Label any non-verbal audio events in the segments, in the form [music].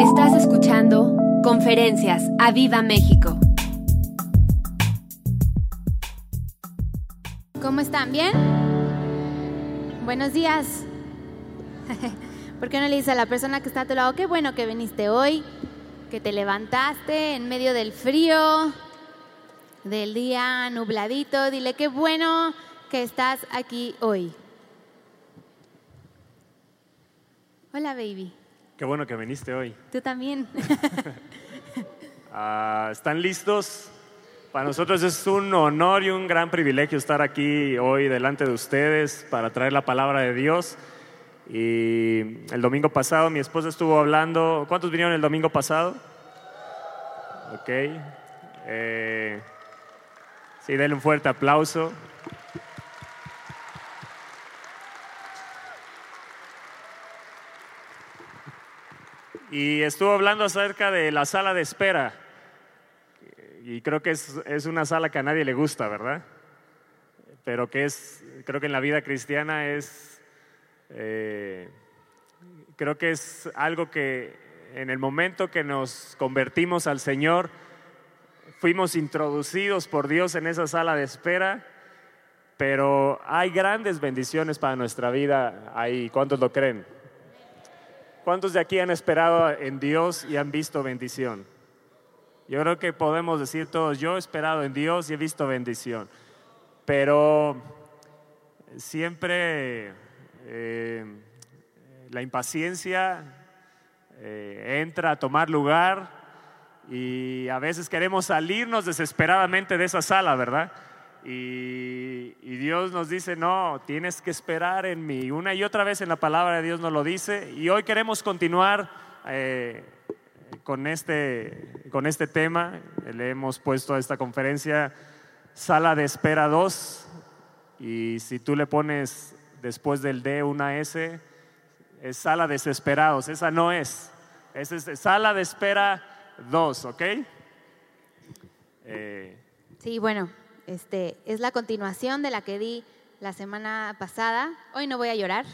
Estás escuchando Conferencias a Viva México. ¿Cómo están? ¿Bien? Buenos días. [laughs] ¿Por qué no le dices a la persona que está a tu lado, qué bueno que viniste hoy, que te levantaste en medio del frío, del día nubladito? Dile, qué bueno que estás aquí hoy. Hola, baby. Qué bueno que viniste hoy. Tú también. [laughs] Ah, ¿Están listos? Para nosotros es un honor y un gran privilegio estar aquí hoy delante de ustedes para traer la palabra de Dios. Y el domingo pasado mi esposa estuvo hablando. ¿Cuántos vinieron el domingo pasado? Ok. Eh, sí, denle un fuerte aplauso. Y estuvo hablando acerca de la sala de espera. Y creo que es, es una sala que a nadie le gusta, ¿verdad? Pero que es, creo que en la vida cristiana es, eh, creo que es algo que en el momento que nos convertimos al Señor, fuimos introducidos por Dios en esa sala de espera, pero hay grandes bendiciones para nuestra vida ahí. ¿Cuántos lo creen? ¿Cuántos de aquí han esperado en Dios y han visto bendición? Yo creo que podemos decir todos, yo he esperado en Dios y he visto bendición, pero siempre eh, la impaciencia eh, entra a tomar lugar y a veces queremos salirnos desesperadamente de esa sala, ¿verdad? Y, y, Dios nos dice, no, tienes que esperar en mí. Una y otra vez en la palabra de Dios nos lo dice. Y hoy queremos continuar eh, con, este, con este tema. Le hemos puesto a esta conferencia Sala de Espera 2. Y si tú le pones después del D una S, es Sala Desesperados. Esa no es. Esa es Sala de Espera 2, ¿ok? Eh, sí, bueno, este, es la continuación de la que di la semana pasada. Hoy no voy a llorar.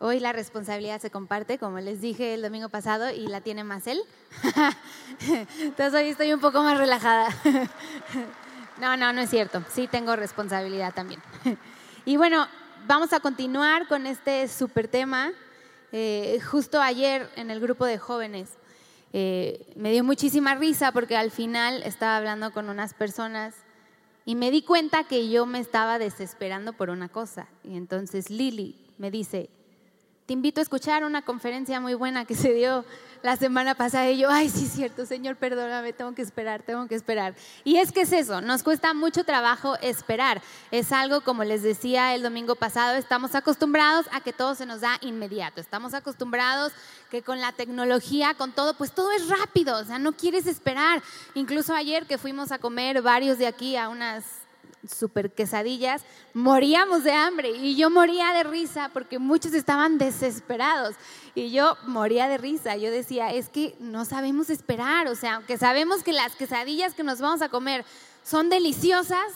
Hoy la responsabilidad se comparte, como les dije el domingo pasado, y la tiene más él. [laughs] Entonces hoy estoy un poco más relajada. [laughs] no, no, no es cierto. Sí tengo responsabilidad también. [laughs] y bueno, vamos a continuar con este super tema. Eh, justo ayer en el grupo de jóvenes eh, me dio muchísima risa porque al final estaba hablando con unas personas y me di cuenta que yo me estaba desesperando por una cosa. Y entonces Lili me dice, te invito a escuchar una conferencia muy buena que se dio la semana pasada. Y yo, ay, sí es cierto, Señor, perdóname, tengo que esperar, tengo que esperar. Y es que es eso, nos cuesta mucho trabajo esperar. Es algo, como les decía el domingo pasado, estamos acostumbrados a que todo se nos da inmediato. Estamos acostumbrados que con la tecnología, con todo, pues todo es rápido, o sea, no quieres esperar. Incluso ayer que fuimos a comer varios de aquí a unas super quesadillas, moríamos de hambre y yo moría de risa porque muchos estaban desesperados y yo moría de risa. Yo decía, es que no sabemos esperar, o sea, aunque sabemos que las quesadillas que nos vamos a comer son deliciosas,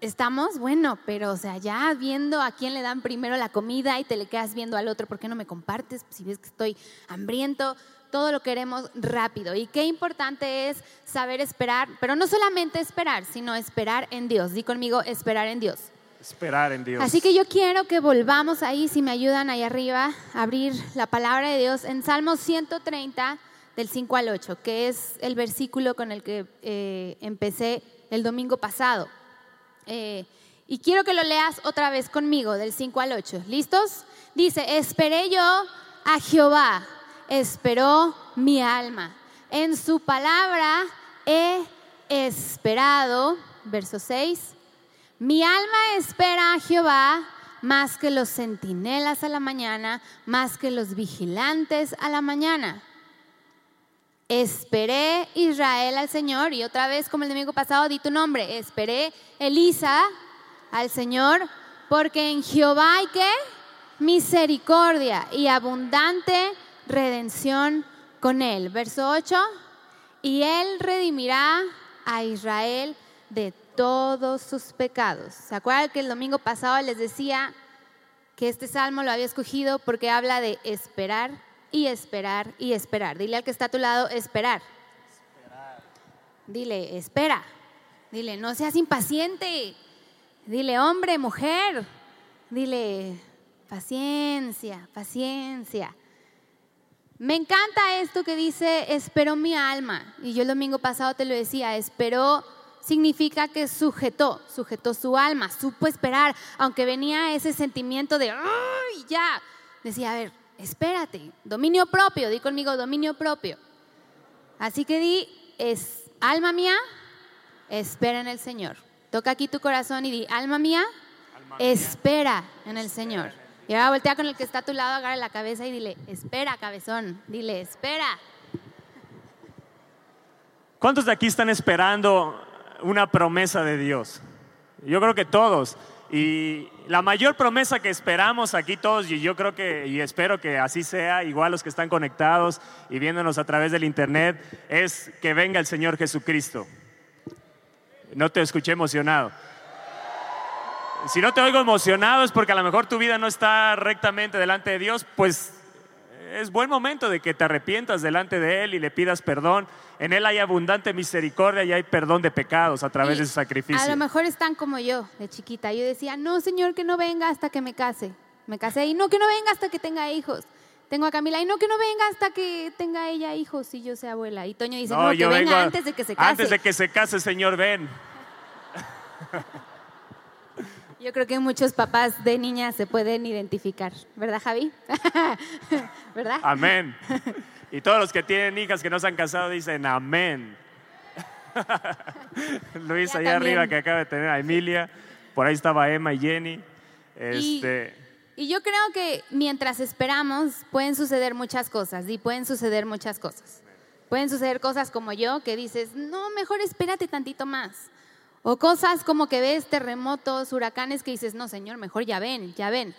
estamos, bueno, pero o sea, ya viendo a quién le dan primero la comida y te le quedas viendo al otro, ¿por qué no me compartes? Si ves que estoy hambriento todo lo queremos rápido. Y qué importante es saber esperar, pero no solamente esperar, sino esperar en Dios. Di conmigo, esperar en Dios. Esperar en Dios. Así que yo quiero que volvamos ahí, si me ayudan ahí arriba, a abrir la palabra de Dios en Salmo 130, del 5 al 8, que es el versículo con el que eh, empecé el domingo pasado. Eh, y quiero que lo leas otra vez conmigo, del 5 al 8. ¿Listos? Dice, esperé yo a Jehová esperó mi alma. En su palabra he esperado, verso 6, mi alma espera a Jehová más que los centinelas a la mañana, más que los vigilantes a la mañana. Esperé Israel al Señor y otra vez como el domingo pasado di tu nombre, esperé Elisa al Señor porque en Jehová hay que misericordia y abundante redención con él. Verso 8, y él redimirá a Israel de todos sus pecados. ¿Se acuerdan que el domingo pasado les decía que este salmo lo había escogido porque habla de esperar y esperar y esperar. Dile al que está a tu lado, esperar. Dile, espera. Dile, no seas impaciente. Dile, hombre, mujer. Dile, paciencia, paciencia. Me encanta esto que dice, esperó mi alma. Y yo el domingo pasado te lo decía, esperó significa que sujetó, sujetó su alma, supo esperar, aunque venía ese sentimiento de, ¡ay, ya! Decía, a ver, espérate, dominio propio, di conmigo dominio propio. Así que di, es, alma mía, espera en el Señor. Toca aquí tu corazón y di, alma mía, espera en el Señor. Y ahora voltea con el que está a tu lado, agarra la cabeza y dile, espera, cabezón, dile, espera. ¿Cuántos de aquí están esperando una promesa de Dios? Yo creo que todos. Y la mayor promesa que esperamos aquí todos, y yo creo que, y espero que así sea, igual los que están conectados y viéndonos a través del Internet, es que venga el Señor Jesucristo. No te escuché emocionado. Si no te oigo emocionado es porque a lo mejor tu vida no está rectamente delante de Dios, pues es buen momento de que te arrepientas delante de Él y le pidas perdón. En Él hay abundante misericordia y hay perdón de pecados a través Y de su sacrificio. A lo mejor están como yo, de chiquita. Yo decía, no, Señor, que no venga hasta que me case. Me casé y no, que no venga hasta que tenga hijos. Tengo a Camila y no, que no venga hasta que tenga ella hijos y yo sea abuela. Y Toño dice, no, que yo venga vengo antes de que se case. Antes de que se case, Señor, ven. [laughs] Yo creo que muchos papás de niñas se pueden identificar, ¿verdad, Javi? [laughs] ¿Verdad? Amén. Y todos los que tienen hijas que no se han casado dicen amén. [laughs] Luis, Ya allá también. arriba que acaba de tener a Emilia. Por ahí estaba Emma y Jenny. Este, Y yo creo que mientras esperamos pueden suceder muchas cosas y pueden suceder muchas cosas. Pueden suceder cosas como yo que dices, no, mejor espérate tantito más. O cosas como que ves terremotos, huracanes que dices, no, Señor, mejor ya ven, ya ven.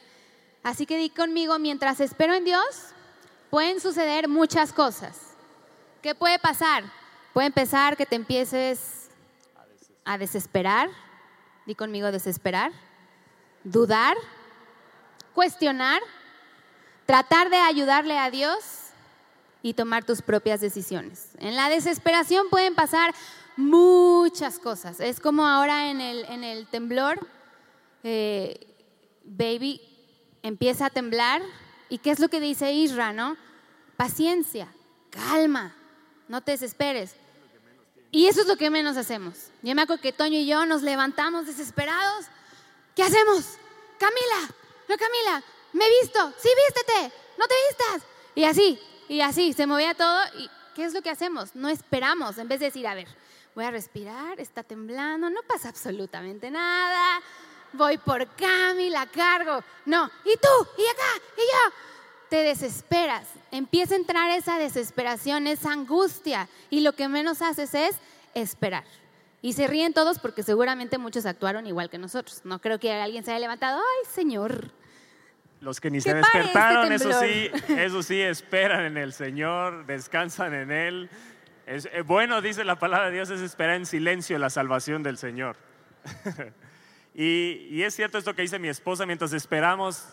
Así que di conmigo, mientras espero en Dios, pueden suceder muchas cosas. ¿Qué puede pasar? Puede empezar que te empieces a desesperar. Di conmigo desesperar. Dudar cuestionar, tratar de ayudarle a Dios y tomar tus propias decisiones. En la desesperación pueden pasar muchas cosas. Es como ahora en el, en el temblor, eh, baby empieza a temblar y ¿qué es lo que dice Isra, no? Paciencia, calma, no te desesperes. Y eso es lo que menos hacemos. Yo me acuerdo que Toño y yo nos levantamos desesperados. ¿Qué hacemos? Camila, no Camila, me he visto, sí vístete, no te vistas. Y así, y así, se movía todo. ¿Y qué es lo que hacemos? No esperamos, en vez de decir, a ver, voy a respirar, está temblando, no pasa absolutamente nada, voy por Cami, la cargo. No, y tú, y acá, y yo. Te desesperas, empieza a entrar esa desesperación, esa angustia, y lo que menos haces es esperar. Y se ríen todos porque seguramente muchos actuaron igual que nosotros. No creo que alguien se haya levantado, ay Señor, los que ni se este despertaron, eso sí, eso sí, esperan en el Señor, descansan en Él. Es, eh, bueno, dice la palabra de Dios, es esperar en silencio la salvación del Señor. [laughs] y, y es cierto esto que dice mi esposa, mientras esperamos,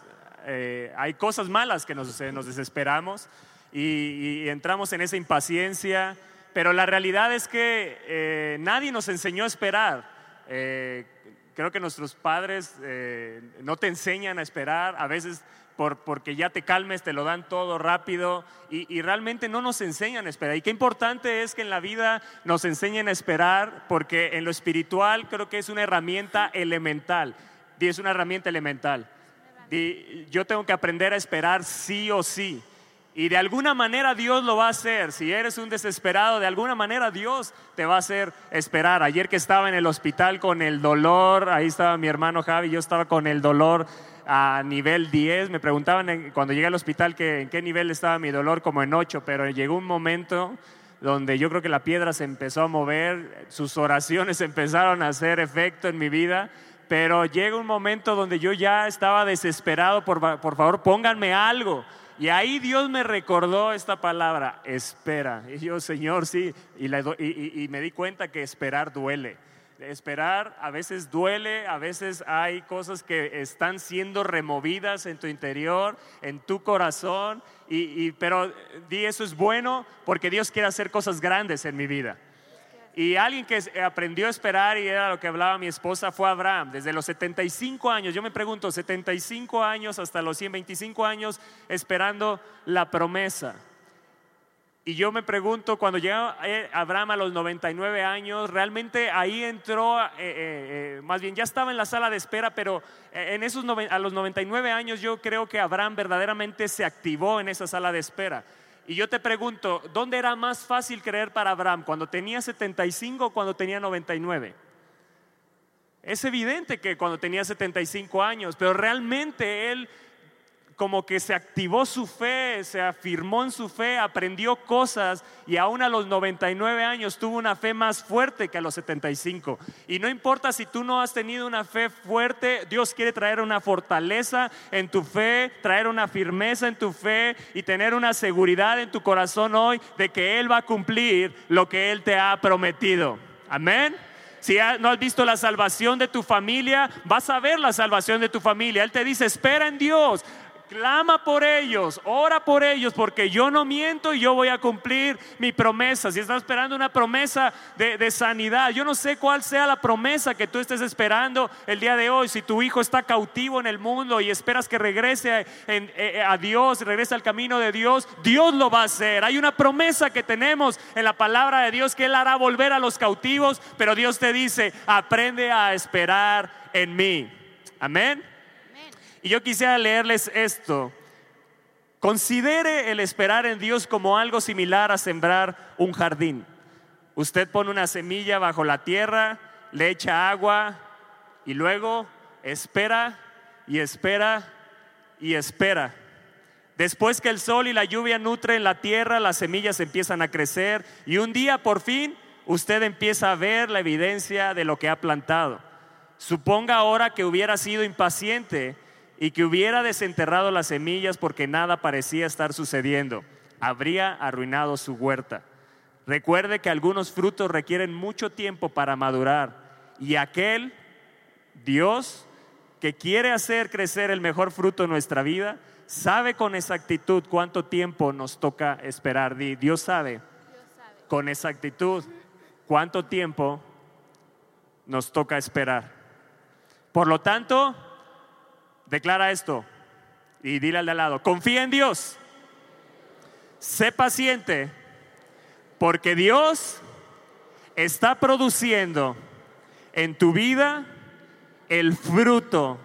eh, hay cosas malas que nos nos desesperamos y, entramos en esa impaciencia, pero la realidad es que eh, nadie nos enseñó a esperar. Creo que nuestros padres no te enseñan a esperar, a veces por, porque ya te calmes te lo dan todo rápido y, y realmente no nos enseñan a esperar. Y qué importante es que en la vida nos enseñen a esperar porque en lo espiritual creo que es una herramienta elemental. Di, es una herramienta elemental. Di, yo tengo que aprender a esperar sí o sí. Y de alguna manera Dios lo va a hacer. Si eres un desesperado, de alguna manera Dios te va a hacer esperar. Ayer que estaba en el hospital con el dolor, ahí estaba mi hermano Javi, yo estaba con el dolor a nivel 10. Me preguntaban cuando llegué al hospital que en qué nivel estaba mi dolor, como en 8, pero llegó un momento donde yo creo que la piedra se empezó a mover, sus oraciones [laughs] empezaron a hacer efecto en mi vida, pero llega un momento donde yo ya estaba desesperado, por, por favor pónganme algo. Y ahí Dios me recordó esta palabra, espera. Y yo, Señor, sí, y, la y- y me di cuenta que esperar duele. Esperar a veces duele, a veces hay cosas que están siendo removidas en tu interior, en tu corazón, y, pero di eso es bueno porque Dios quiere hacer cosas grandes en mi vida. Y alguien que aprendió a esperar, y era lo que hablaba mi esposa, fue Abraham. Desde los 75 años, yo me pregunto, 75 años hasta los 125 años esperando la promesa. Y yo me pregunto, cuando llega eh, Abraham a los 99 años, realmente ahí entró, eh, eh, más bien ya estaba en la sala de espera, pero en esos a los 99 años yo creo que Abraham verdaderamente se activó en esa sala de espera. Y yo te pregunto, ¿dónde era más fácil creer para Abraham? ¿Cuando tenía 75 o cuando tenía 99? Es evidente que cuando tenía 75 años, pero realmente él como que se activó su fe, se afirmó en su fe, aprendió cosas y aún a los 99 años tuvo una fe más fuerte que a los 75. Y no importa si tú no has tenido una fe fuerte, Dios quiere traer una fortaleza en tu fe, traer una firmeza en tu fe y tener una seguridad en tu corazón hoy de que Él va a cumplir lo que Él te ha prometido. Amén. Si no has visto la salvación de tu familia, vas a ver la salvación de tu familia. Él te dice, espera en Dios, clama por ellos, ora por ellos, porque yo no miento y yo voy a cumplir mi promesa. Si estás esperando una promesa de, sanidad, yo no sé cuál sea la promesa que tú estés esperando el día de hoy. Si tu hijo está cautivo en el mundo y esperas que regrese a, eh, eh, a Dios, regrese al camino de Dios, Dios lo va a hacer. Hay una promesa que tenemos en la palabra de Dios que Él hará volver a los cautivos, pero Dios te dice, aprende a esperar en mí. Amén. Y yo quisiera leerles esto. Considere el esperar en Dios como algo similar a sembrar un jardín. Usted pone una semilla bajo la tierra, le echa agua y luego espera y espera y espera. Después que el sol y la lluvia nutren la tierra, las semillas empiezan a crecer y un día por fin usted empieza a ver la evidencia de lo que ha plantado. Suponga ahora que hubiera sido impaciente y que hubiera desenterrado las semillas porque nada parecía estar sucediendo. Habría arruinado su huerta. Recuerde que algunos frutos requieren mucho tiempo para madurar y aquel Dios que quiere hacer crecer el mejor fruto en nuestra vida sabe con exactitud cuánto tiempo nos toca esperar. Dios sabe con exactitud cuánto tiempo nos toca esperar. Por lo tanto, Declara esto y dile al de al lado, confía en Dios, sé paciente, porque Dios está produciendo en tu vida el fruto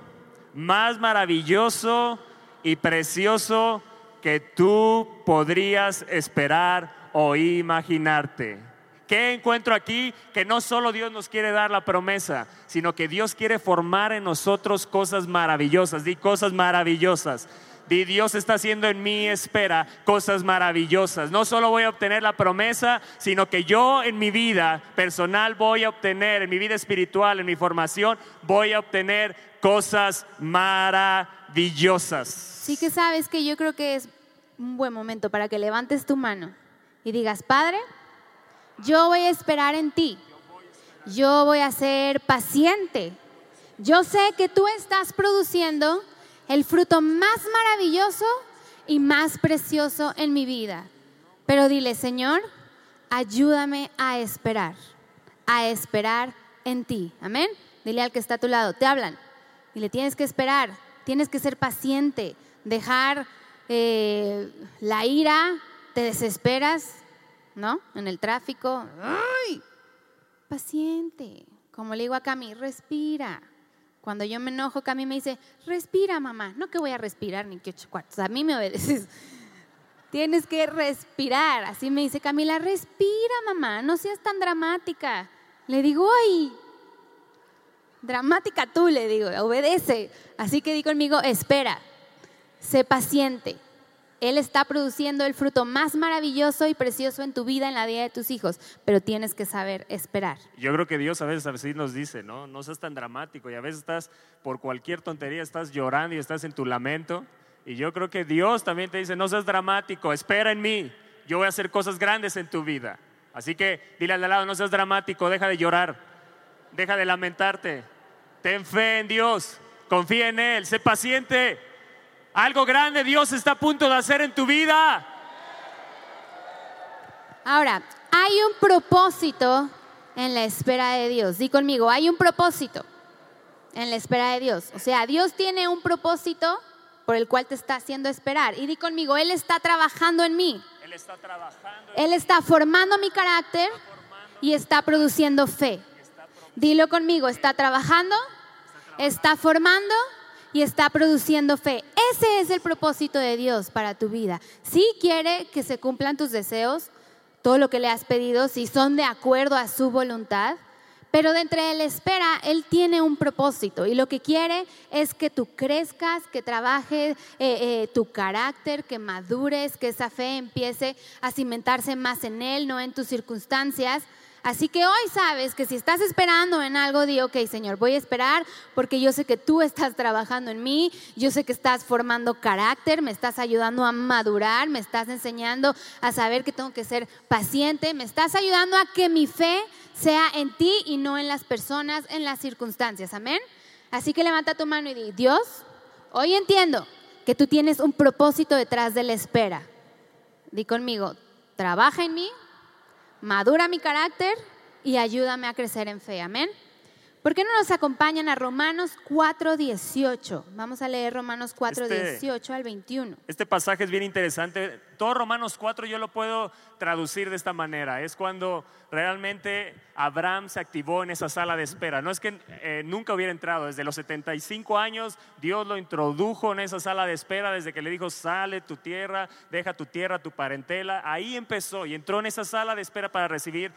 más maravilloso y precioso que tú podrías esperar o imaginarte. ¿Qué encuentro aquí? Que no solo Dios nos quiere dar la promesa, sino que Dios quiere formar en nosotros cosas maravillosas. Di cosas maravillosas. Di Dios está haciendo en mi espera cosas maravillosas. No solo voy a obtener la promesa, sino que yo en mi vida personal voy a obtener, en mi vida espiritual, en mi formación, voy a obtener cosas maravillosas. Sí que sabes que yo creo que es un buen momento para que levantes tu mano y digas, Padre, yo voy a esperar en ti. Yo voy a ser paciente. Yo sé que tú estás produciendo el fruto más maravilloso y más precioso en mi vida. Pero dile, Señor, ayúdame a esperar, a esperar en ti. Amén. Dile al que está a tu lado, te hablan. Y le tienes que esperar, tienes que ser paciente, dejar eh, la ira, te desesperas, ¿no? En el tráfico. ¡Ay! Paciente. Como le digo a Cami, respira. Cuando yo me enojo, Cami me dice, respira, mamá. No que voy a respirar ni que ocho cuartos. A mí me obedeces. [laughs] Tienes que respirar. Así me dice Camila, respira, mamá. No seas tan dramática. Le digo, ay, dramática tú, le digo, obedece. Así que di conmigo, espera, sé paciente. Él está produciendo el fruto más maravilloso y precioso en tu vida, en la vida de tus hijos, pero tienes que saber esperar. Yo creo que Dios a veces nos dice, ¿no? No seas tan dramático y a veces estás por cualquier tontería, estás llorando y estás en tu lamento. Y yo creo que Dios también te dice, no seas dramático, espera en mí, yo voy a hacer cosas grandes en tu vida. Así que dile al lado, no seas dramático, deja de llorar. Deja de lamentarte. Ten fe en Dios. Confía en Él. Sé paciente. Algo grande Dios está a punto de hacer en tu vida. Ahora, hay un propósito en la espera de Dios. Di conmigo, hay un propósito en la espera de Dios. O sea, Dios tiene un propósito por el cual te está haciendo esperar. Y di conmigo, Él está trabajando en mí. Él está trabajando. Él está formando mi carácter y está produciendo fe. Dilo conmigo, está trabajando, está formando y está produciendo fe. Ese es el propósito de Dios para tu vida. Si quiere que se cumplan tus deseos, todo lo que le has pedido, si son de acuerdo a su voluntad, pero de entre él espera, Él tiene un propósito y lo que quiere es que tú crezcas, que trabaje eh, eh, tu carácter, que madures, que esa fe empiece a cimentarse más en Él, no en tus circunstancias. Así que hoy sabes que si estás esperando en algo, di, ok, Señor, voy a esperar porque yo sé que tú estás trabajando en mí, yo sé que estás formando carácter, me estás ayudando a madurar, me estás enseñando a saber que tengo que ser paciente, me estás ayudando a que mi fe sea en ti y no en las personas, en las circunstancias. Amén. Así que levanta tu mano y di, Dios, hoy entiendo que tú tienes un propósito detrás de la espera. Di conmigo, trabaja en mí, madura mi carácter y ayúdame a crecer en fe. Amén. ¿Por qué no nos acompañan a Romanos 4.18? Vamos a leer Romanos 4.18 Este- al 21. Este pasaje es bien interesante. Todo Romanos 4 yo lo puedo traducir de esta manera. Es cuando realmente Abraham se activó en esa sala de espera. No es que eh, nunca hubiera entrado. Desde los 75 años Dios lo introdujo en esa sala de espera desde que le dijo, sale tu tierra, deja tu tierra, tu parentela. Ahí empezó y entró en esa sala de espera para recibir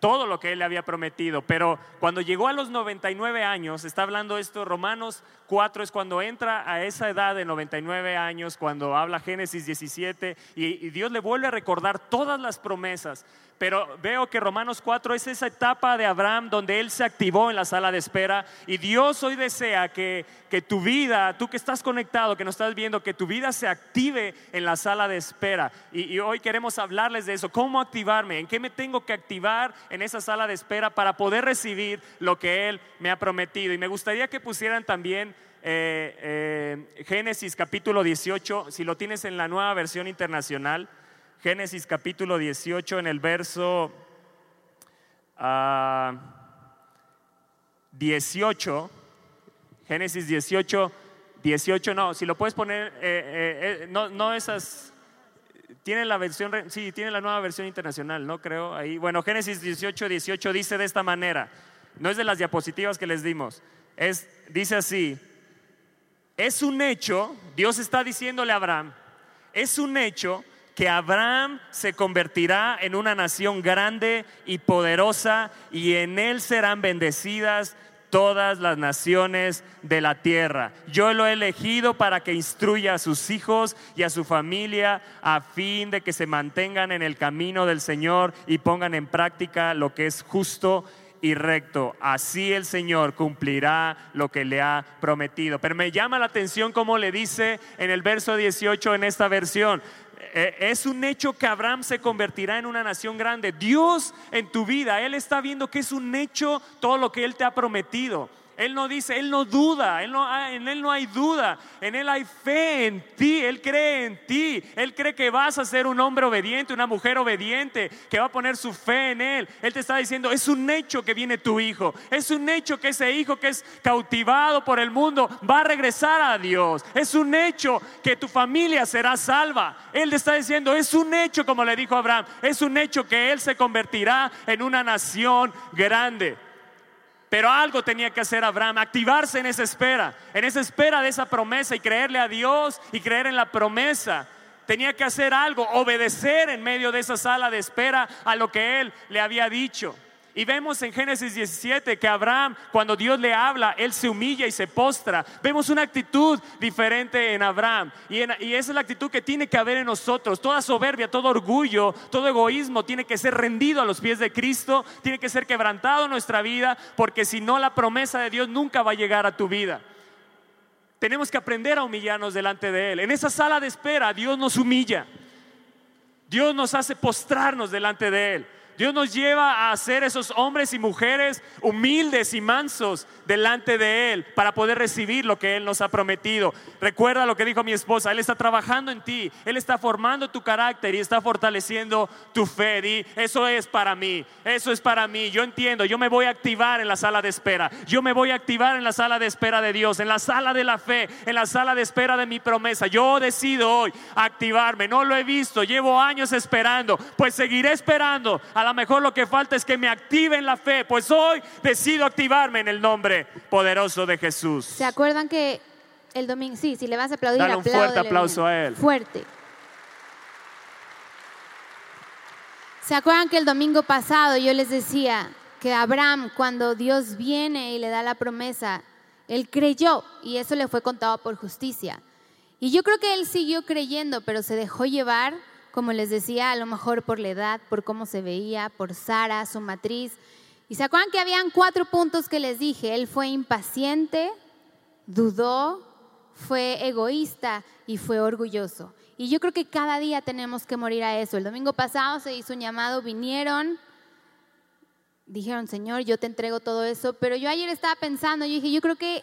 todo lo que él le había prometido. Pero cuando llegó a los 99 años, está hablando esto, Romanos 4 es cuando entra a esa edad de 99 años, cuando habla Génesis 17 y, y Dios le vuelve a recordar todas las promesas. Pero veo que Romanos 4 es esa etapa de Abraham donde él se activó en la sala de espera y Dios hoy desea que, que tu vida, tú que estás conectado, que nos estás viendo, que tu vida se active en la sala de espera. Y, hoy queremos hablarles de eso, cómo activarme, en qué me tengo que activar en esa sala de espera para poder recibir lo que Él me ha prometido. Y me gustaría que pusieran también eh, eh, Génesis capítulo 18, si lo tienes en la nueva versión internacional. Génesis capítulo 18 en el verso ah, 18, Génesis 18, 18, no, si lo puedes poner, eh, eh, eh, no, no esas, tiene la versión, sí, tiene la nueva versión internacional, ¿no? Creo, ahí, bueno, Génesis 18, 18 dice de esta manera, no es de las diapositivas que les dimos, es, dice así, es un hecho, Dios está diciéndole a Abraham, es un hecho que Abraham se convertirá en una nación grande y poderosa y en él serán bendecidas todas las naciones de la tierra. Yo lo he elegido para que instruya a sus hijos y a su familia a fin de que se mantengan en el camino del Señor y pongan en práctica lo que es justo y recto. Así el Señor cumplirá lo que le ha prometido. Pero me llama la atención como le dice en el verso 18 en esta versión. Eh, Es un hecho que Abraham se convertirá en una nación grande. Dios en tu vida, Él está viendo que es un hecho todo lo que Él te ha prometido. Él no dice, Él no duda, él no, en Él no hay duda, en Él hay fe en ti, Él cree en ti, Él cree que vas a ser un hombre obediente, una mujer obediente, que va a poner su fe en Él. Él te está diciendo, es un hecho que viene tu hijo, es un hecho que ese hijo que es cautivado por el mundo va a regresar a Dios, es un hecho que tu familia será salva. Él te está diciendo, es un hecho, como le dijo Abraham, es un hecho que Él se convertirá en una nación grande. Pero algo tenía que hacer Abraham, activarse en esa espera, en esa espera de esa promesa y creerle a Dios y creer en la promesa. Tenía que hacer algo, obedecer en medio de esa sala de espera a lo que él le había dicho. Y vemos en Génesis 17 que Abraham, cuando Dios le habla, él se humilla y se postra. Vemos una actitud diferente en Abraham. Y, esa es la actitud que tiene que haber en nosotros. Toda soberbia, todo orgullo, todo egoísmo tiene que ser rendido a los pies de Cristo, tiene que ser quebrantado en nuestra vida, porque si no, la promesa de Dios nunca va a llegar a tu vida. Tenemos que aprender a humillarnos delante de Él. En esa sala de espera, Dios nos humilla. Dios nos hace postrarnos delante de Él. Dios nos lleva a ser esos hombres y mujeres humildes y mansos delante de Él para poder recibir lo que Él nos ha prometido. Recuerda lo que dijo mi esposa, Él está trabajando en ti, Él está formando tu carácter y está fortaleciendo tu fe. Di, eso es para mí, eso es para mí. Yo entiendo, yo me voy a activar en la sala de espera, yo me voy a activar en la sala de espera de Dios, en la sala de la fe, en la sala de espera de mi promesa. Yo decido hoy activarme, no lo he visto, llevo años esperando, pues seguiré esperando. Lo mejor lo que falta es que me active en la fe, pues hoy decido activarme en el nombre poderoso de Jesús. ¿Se acuerdan que el domingo, sí, si le vas a aplaudir, Dale un fuerte aplauso a él. Fuerte. ¿Se acuerdan que el domingo pasado yo les decía que Abraham, cuando Dios viene y le da la promesa, él creyó y eso le fue contado por justicia? Y yo creo que él siguió creyendo, pero se dejó llevar, como les decía, a lo mejor por la edad, por cómo se veía, por Sara, su matriz. Y se acuerdan que habían cuatro puntos que les dije. Él fue impaciente, dudó, fue egoísta y fue orgulloso. Y yo creo que cada día tenemos que morir a eso. El domingo pasado se hizo un llamado, vinieron, dijeron, Señor, yo te entrego todo eso, pero yo ayer estaba pensando, yo dije, yo creo que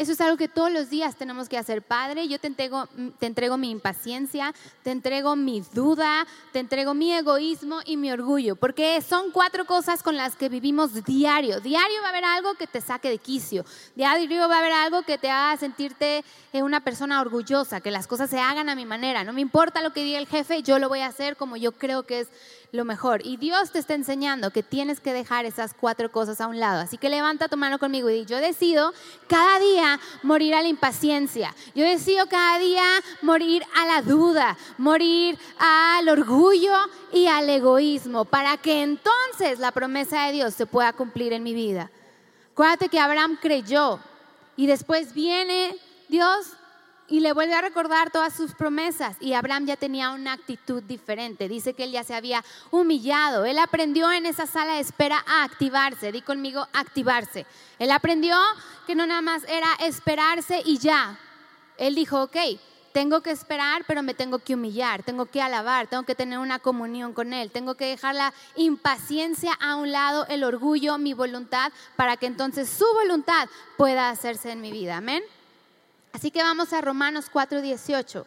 eso es algo que todos los días tenemos que hacer, Padre. Yo te entrego, te entrego mi impaciencia, te entrego mi duda, te entrego mi egoísmo y mi orgullo, porque son cuatro cosas con las que vivimos diario. Diario va a haber algo que te saque de quicio, diario va a haber algo que te haga sentirte eh, una persona orgullosa, que las cosas se hagan a mi manera. No me importa lo que diga el jefe, yo lo voy a hacer como yo creo que es lo mejor. Y Dios te está enseñando que tienes que dejar esas cuatro cosas a un lado. Así que levanta tu mano conmigo y di, yo decido cada día morir a la impaciencia. Yo decido cada día morir a la duda, morir al orgullo y al egoísmo, para que entonces la promesa de Dios se pueda cumplir en mi vida. Acuérdate que Abraham creyó y después viene Dios y le vuelve a recordar todas sus promesas. Y Abraham ya tenía una actitud diferente. Dice que él ya se había humillado. Él aprendió en esa sala de espera a activarse. Di conmigo, activarse. Él aprendió que no nada más era esperarse y ya. Él dijo, ok, tengo que esperar, pero me tengo que humillar, tengo que alabar, tengo que tener una comunión con Él, tengo que dejar la impaciencia a un lado, el orgullo, mi voluntad, para que entonces su voluntad pueda hacerse en mi vida. Amén. Así que vamos a Romanos 4, 18,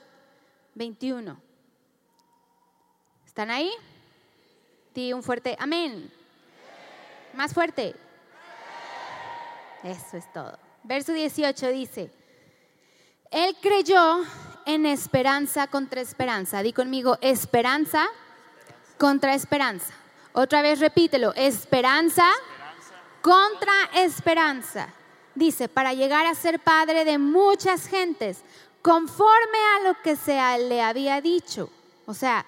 21. ¿Están ahí? Di un fuerte amén. Más fuerte. Eso es todo. Verso 18 dice, Él creyó en esperanza contra esperanza. Di conmigo, esperanza contra esperanza. Otra vez repítelo, esperanza contra esperanza. Dice, para llegar a ser padre de muchas gentes, conforme a lo que se le había dicho. O sea,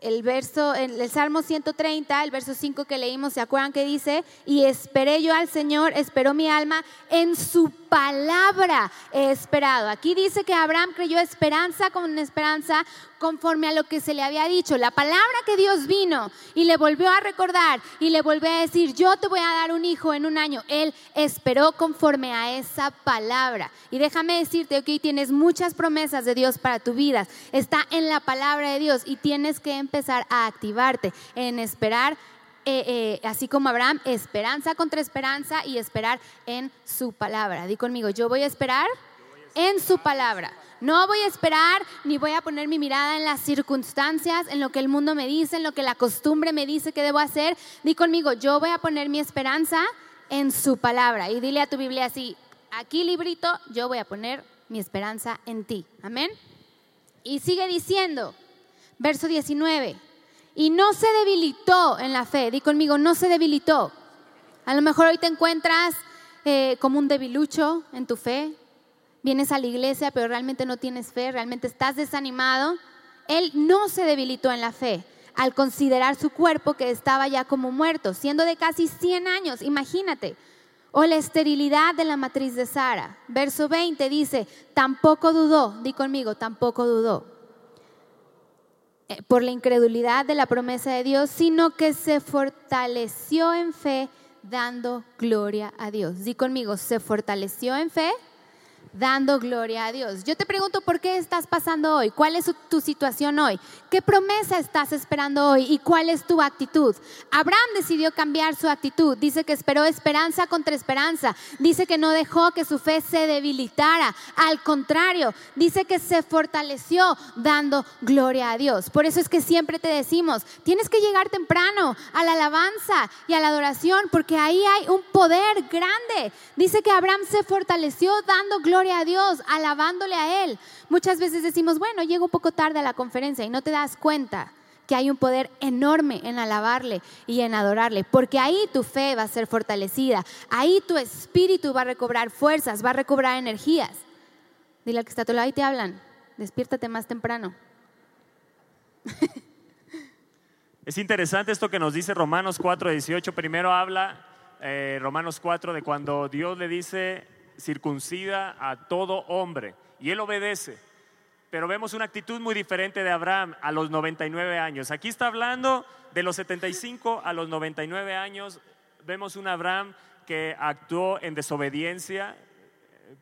el verso, el, Salmo 130, el verso 5 que leímos, ¿se acuerdan que dice? Y esperé yo al Señor, esperó mi alma, en su palabra esperado. Aquí dice que Abraham creyó esperanza con esperanza conforme a lo que se le había dicho. La palabra que Dios vino y le volvió a recordar y le volvió a decir, yo te voy a dar un hijo en un año. Él esperó conforme a esa palabra. Y déjame decirte, ok, tienes muchas promesas de Dios para tu vida. Está en la palabra de Dios y tienes que empezar a activarte en esperar eh, eh, así como Abraham, esperanza contra esperanza y esperar en su palabra. Di conmigo, yo voy a esperar en su palabra. No voy a esperar ni voy a poner mi mirada en las circunstancias, en lo que el mundo me dice, en lo que la costumbre me dice que debo hacer. Di conmigo, yo voy a poner mi esperanza en su palabra. Y dile a tu Biblia así, aquí librito, yo voy a poner mi esperanza en ti. Amén. Y sigue diciendo, verso 19 y no se debilitó en la fe. Di conmigo, no se debilitó. A lo mejor hoy te encuentras eh, como un debilucho en tu fe. Vienes a la iglesia, pero realmente no tienes fe, realmente estás desanimado. Él no se debilitó en la fe al considerar su cuerpo que estaba ya como muerto, siendo de casi 100 años, imagínate. O la esterilidad de la matriz de Sara. Verso 20 dice, tampoco dudó, di conmigo, tampoco dudó por la incredulidad de la promesa de Dios, sino que se fortaleció en fe dando gloria a Dios. Di conmigo, se fortaleció en fe dando gloria a Dios. Yo te pregunto, ¿por qué estás pasando hoy? ¿Cuál es tu situación hoy? ¿Qué promesa estás esperando hoy? ¿Y cuál es tu actitud? Abraham decidió cambiar su actitud. Dice que esperó esperanza contra esperanza. Dice que no dejó que su fe se debilitara. Al contrario, dice que se fortaleció dando gloria a Dios. Por eso es que siempre te decimos, tienes que llegar temprano a la alabanza y a la adoración, porque ahí hay un poder grande. Dice que Abraham se fortaleció dando gloria a Dios, alabándole a Él. Muchas veces decimos, bueno, llego poco tarde a la conferencia y no te das cuenta que hay un poder enorme en alabarle y en adorarle, porque ahí tu fe va a ser fortalecida, ahí tu espíritu va a recobrar fuerzas, va a recobrar energías. Dile al que está a tu lado te hablan, despiértate más temprano. Es interesante esto que nos dice Romanos 4, 18. Primero habla eh, Romanos 4 de cuando Dios le dice circuncida a todo hombre y él obedece. Pero vemos una actitud muy diferente de Abraham a los 99 años. Aquí está hablando de los 75 a los 99 años. Vemos un Abraham que actuó en desobediencia,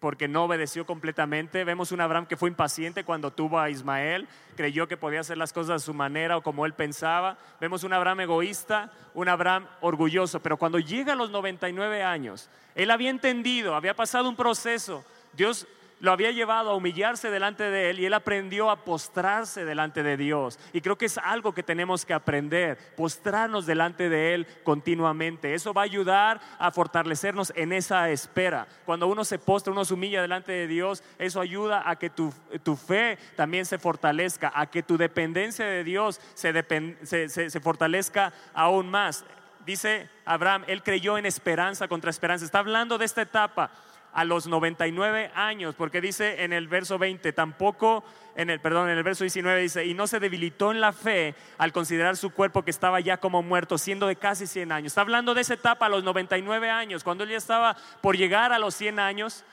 porque no obedeció completamente. Vemos un Abraham que fue impaciente cuando tuvo a Ismael, creyó que podía hacer las cosas a su manera o como él pensaba. Vemos un Abraham egoísta, un Abraham orgulloso, pero cuando llega a los 99 años, él había entendido, había pasado un proceso. Dios lo había llevado a humillarse delante de él y él aprendió a postrarse delante de Dios. Y creo que es algo que tenemos que aprender, postrarnos delante de él continuamente. Eso va a ayudar a fortalecernos en esa espera. Cuando uno se postra, uno se humilla delante de Dios, eso ayuda a que tu, fe también se fortalezca, a que tu dependencia de Dios se, se fortalezca aún más. Dice Abraham, él creyó en esperanza contra esperanza. Está hablando de esta etapa a los 99 años, porque dice en el verso 20, tampoco, en el, perdón, en el verso 19 dice, y no se debilitó en la fe al considerar su cuerpo que estaba ya como muerto, siendo de casi 100 años. Está hablando de esa etapa a los 99 años, cuando él ya estaba por llegar a los 100 años,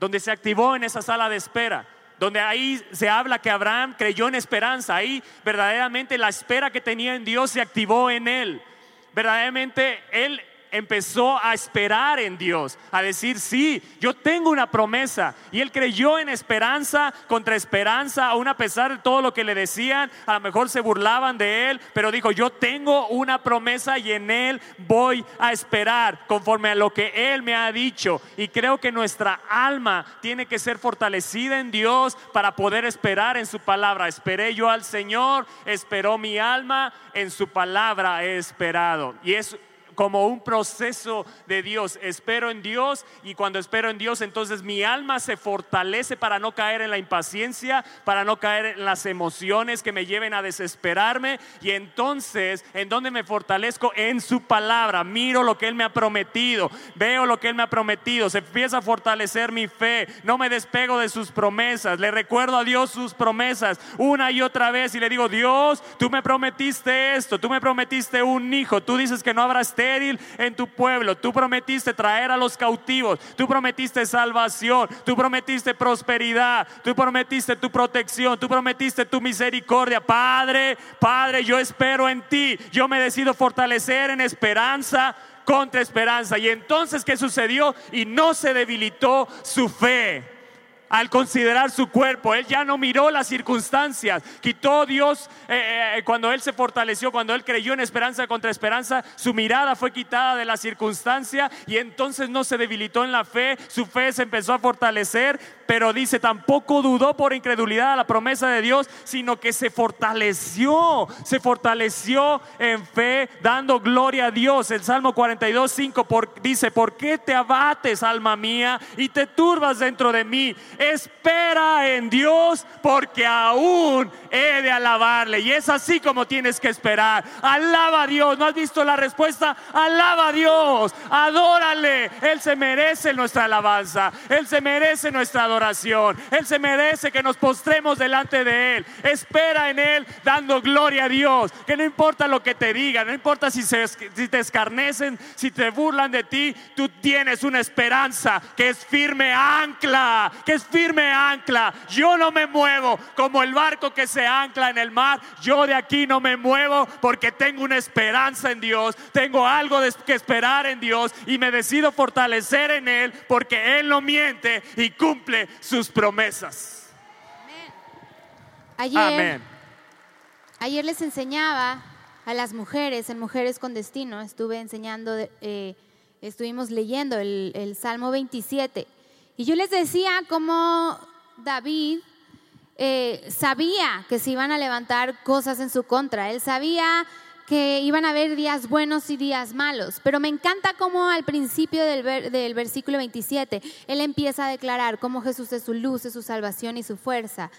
donde se activó en esa sala de espera donde ahí se habla que Abraham creyó en esperanza, ahí verdaderamente la espera que tenía en Dios se activó en él. Verdaderamente él empezó a esperar en Dios, a decir, sí, yo tengo una promesa. Y él creyó en esperanza contra esperanza, aún a pesar de todo lo que le decían, a lo mejor se burlaban de él, pero dijo, yo tengo una promesa y en él voy a esperar conforme a lo que él me ha dicho. Y creo que nuestra alma tiene que ser fortalecida en Dios para poder esperar en su palabra. Esperé yo al Señor, esperó mi alma, en su palabra he esperado. Y es como un proceso de Dios. Espero en Dios y cuando espero en Dios, entonces mi alma se fortalece para no caer en la impaciencia, para no caer en las emociones que me lleven a desesperarme. Y entonces, ¿en dónde me fortalezco? En su palabra. Miro lo que Él me ha prometido, veo lo que Él me ha prometido, se empieza a fortalecer mi fe, no me despego de sus promesas, le recuerdo a Dios sus promesas una y otra vez y le digo, Dios, tú me prometiste esto, tú me prometiste un hijo, tú dices que no habrá en tu pueblo. Tú prometiste traer a los cautivos. Tú prometiste salvación. Tú prometiste prosperidad. Tú prometiste tu protección. Tú prometiste tu misericordia. Padre, Padre, yo espero en ti. Yo me decido fortalecer en esperanza contra esperanza. Y entonces, ¿qué sucedió? Y no se debilitó su fe al considerar su cuerpo. Él ya no miró las circunstancias. Quitó Dios eh, eh, cuando él se fortaleció, cuando él creyó en esperanza contra esperanza, su mirada fue quitada de la circunstancia y entonces no se debilitó en la fe, su fe se empezó a fortalecer, pero dice, tampoco dudó por incredulidad a la promesa de Dios, sino que se fortaleció, se fortaleció en fe, dando gloria a Dios. El Salmo 42, 5 dice, ¿por qué te abates, alma mía, y te turbas dentro de mí? Espera en Dios porque aún he de alabarle. Y es así como tienes que esperar. Alaba a Dios. ¿No has visto la respuesta? Alaba a Dios. Adórale. Él se merece nuestra alabanza. Él se merece nuestra adoración. Él se merece que nos postremos delante de Él. Espera en Él dando gloria a Dios. Que no importa lo que te digan, no importa si, si te escarnecen, si te burlan de ti, tú tienes una esperanza que es firme ancla, que es firme ancla. Yo no me muevo como el barco que se ancla en el mar. Yo de aquí no me muevo porque tengo una esperanza en Dios. Tengo algo que esperar en Dios y me decido fortalecer en Él porque Él no miente y cumple sus promesas. Ayer, Amén. ayer les enseñaba a las mujeres en Mujeres con Destino, estuve enseñando, eh, estuvimos leyendo el, el Salmo 27 y yo les decía cómo David eh, sabía que se iban a levantar cosas en su contra, él sabía que iban a haber días buenos y días malos. Pero me encanta cómo al principio del, ver- del versículo 27, él empieza a declarar cómo Jesús es su luz, es su salvación y su fuerza.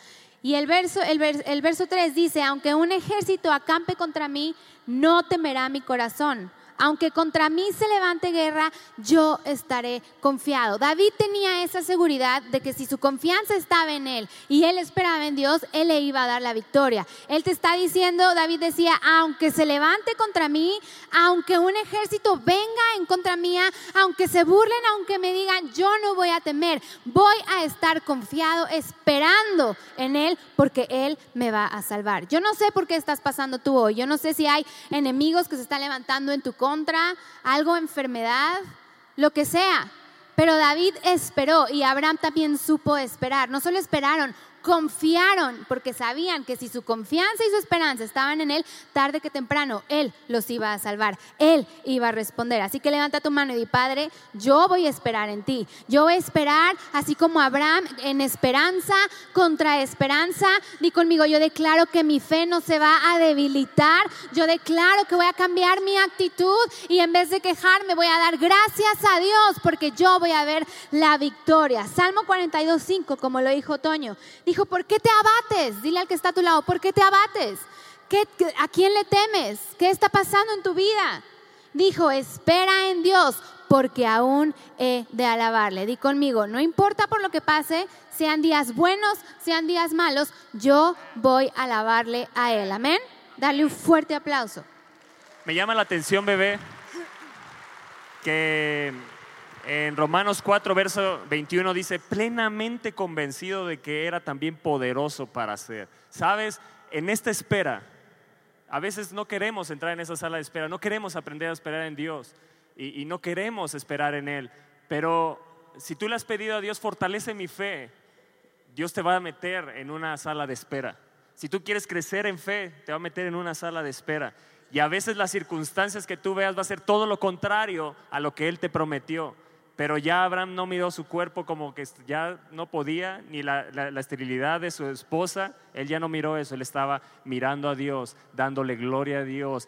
Y el verso, el, el verso 3 dice, aunque un ejército acampe contra mí, no temerá mi corazón. Aunque contra mí se levante guerra, yo estaré confiado. David tenía esa seguridad de que si su confianza estaba en él y él esperaba en Dios, él le iba a dar la victoria. Él te está diciendo, David decía, aunque se levante contra mí, aunque un ejército venga en contra mía, aunque se burlen, aunque me digan, yo no voy a temer, voy a estar confiado, esperando en él, porque él me va a salvar. Yo no sé por qué estás pasando tú hoy, yo no sé si hay enemigos que se están levantando en tu algo, enfermedad, lo que sea. Pero David esperó y Abraham también supo esperar. No solo esperaron, confiaron porque sabían que si su confianza y su esperanza estaban en Él, tarde que temprano, Él los iba a salvar, Él iba a responder. Así que levanta tu mano y di, Padre, yo voy a esperar en ti. Yo voy a esperar, así como Abraham, en esperanza contra esperanza. Di conmigo, yo declaro que mi fe no se va a debilitar. Yo declaro que voy a cambiar mi actitud y en vez de quejarme voy a dar gracias a Dios porque yo voy a ver la victoria. Salmo 42, 5, como lo dijo Toño, ¿por qué te abates? Dile al que está a tu lado, ¿por qué te abates? ¿Qué- qué- ¿A quién le temes? ¿Qué está pasando en tu vida? Dijo, espera en Dios, porque aún he de alabarle. Di conmigo, no importa por lo que pase, sean días buenos, sean días malos, yo voy a alabarle a Él. Amén. Darle un fuerte aplauso. Me llama la atención, bebé, que en Romanos 4, verso 21 dice, plenamente convencido de que era también poderoso para hacer. Sabes, en esta espera, a veces no queremos entrar en esa sala de espera, no queremos aprender a esperar en Dios y, y no queremos esperar en Él, pero si tú le has pedido a Dios, fortalece mi fe, Dios te va a meter en una sala de espera. Si tú quieres crecer en fe, te va a meter en una sala de espera. Y a veces las circunstancias que tú veas va a ser todo lo contrario a lo que Él te prometió. Pero ya Abraham no miró su cuerpo como que ya no podía, ni la, la- esterilidad de su esposa. Él ya no miró eso, él estaba mirando a Dios, dándole gloria a Dios,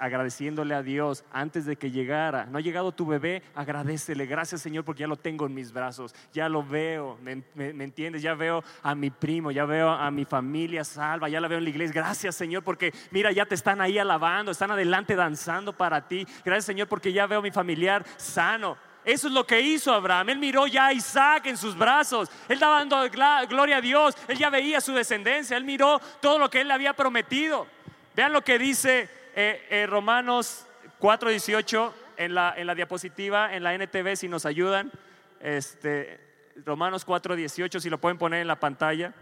agradeciéndole a Dios antes de que llegara. No ha llegado tu bebé, agradecele, gracias Señor porque ya lo tengo en mis brazos, ya lo veo, ¿me, me- me entiendes? Ya veo a mi primo, ya veo a mi familia salva, ya la veo en la iglesia. Gracias Señor porque mira, ya te están ahí alabando, están adelante danzando para ti. Gracias Señor porque ya veo a mi familiar sano. Eso es lo que hizo Abraham. Él miró ya a Isaac en sus brazos. Él estaba dando gloria a Dios. Él ya veía su descendencia. Él miró todo lo que él le había prometido. Vean lo que dice eh, eh, Romanos 4:18 en la, en la diapositiva, en la NTV, si nos ayudan. Este, Romanos 4:18, si lo pueden poner en la pantalla.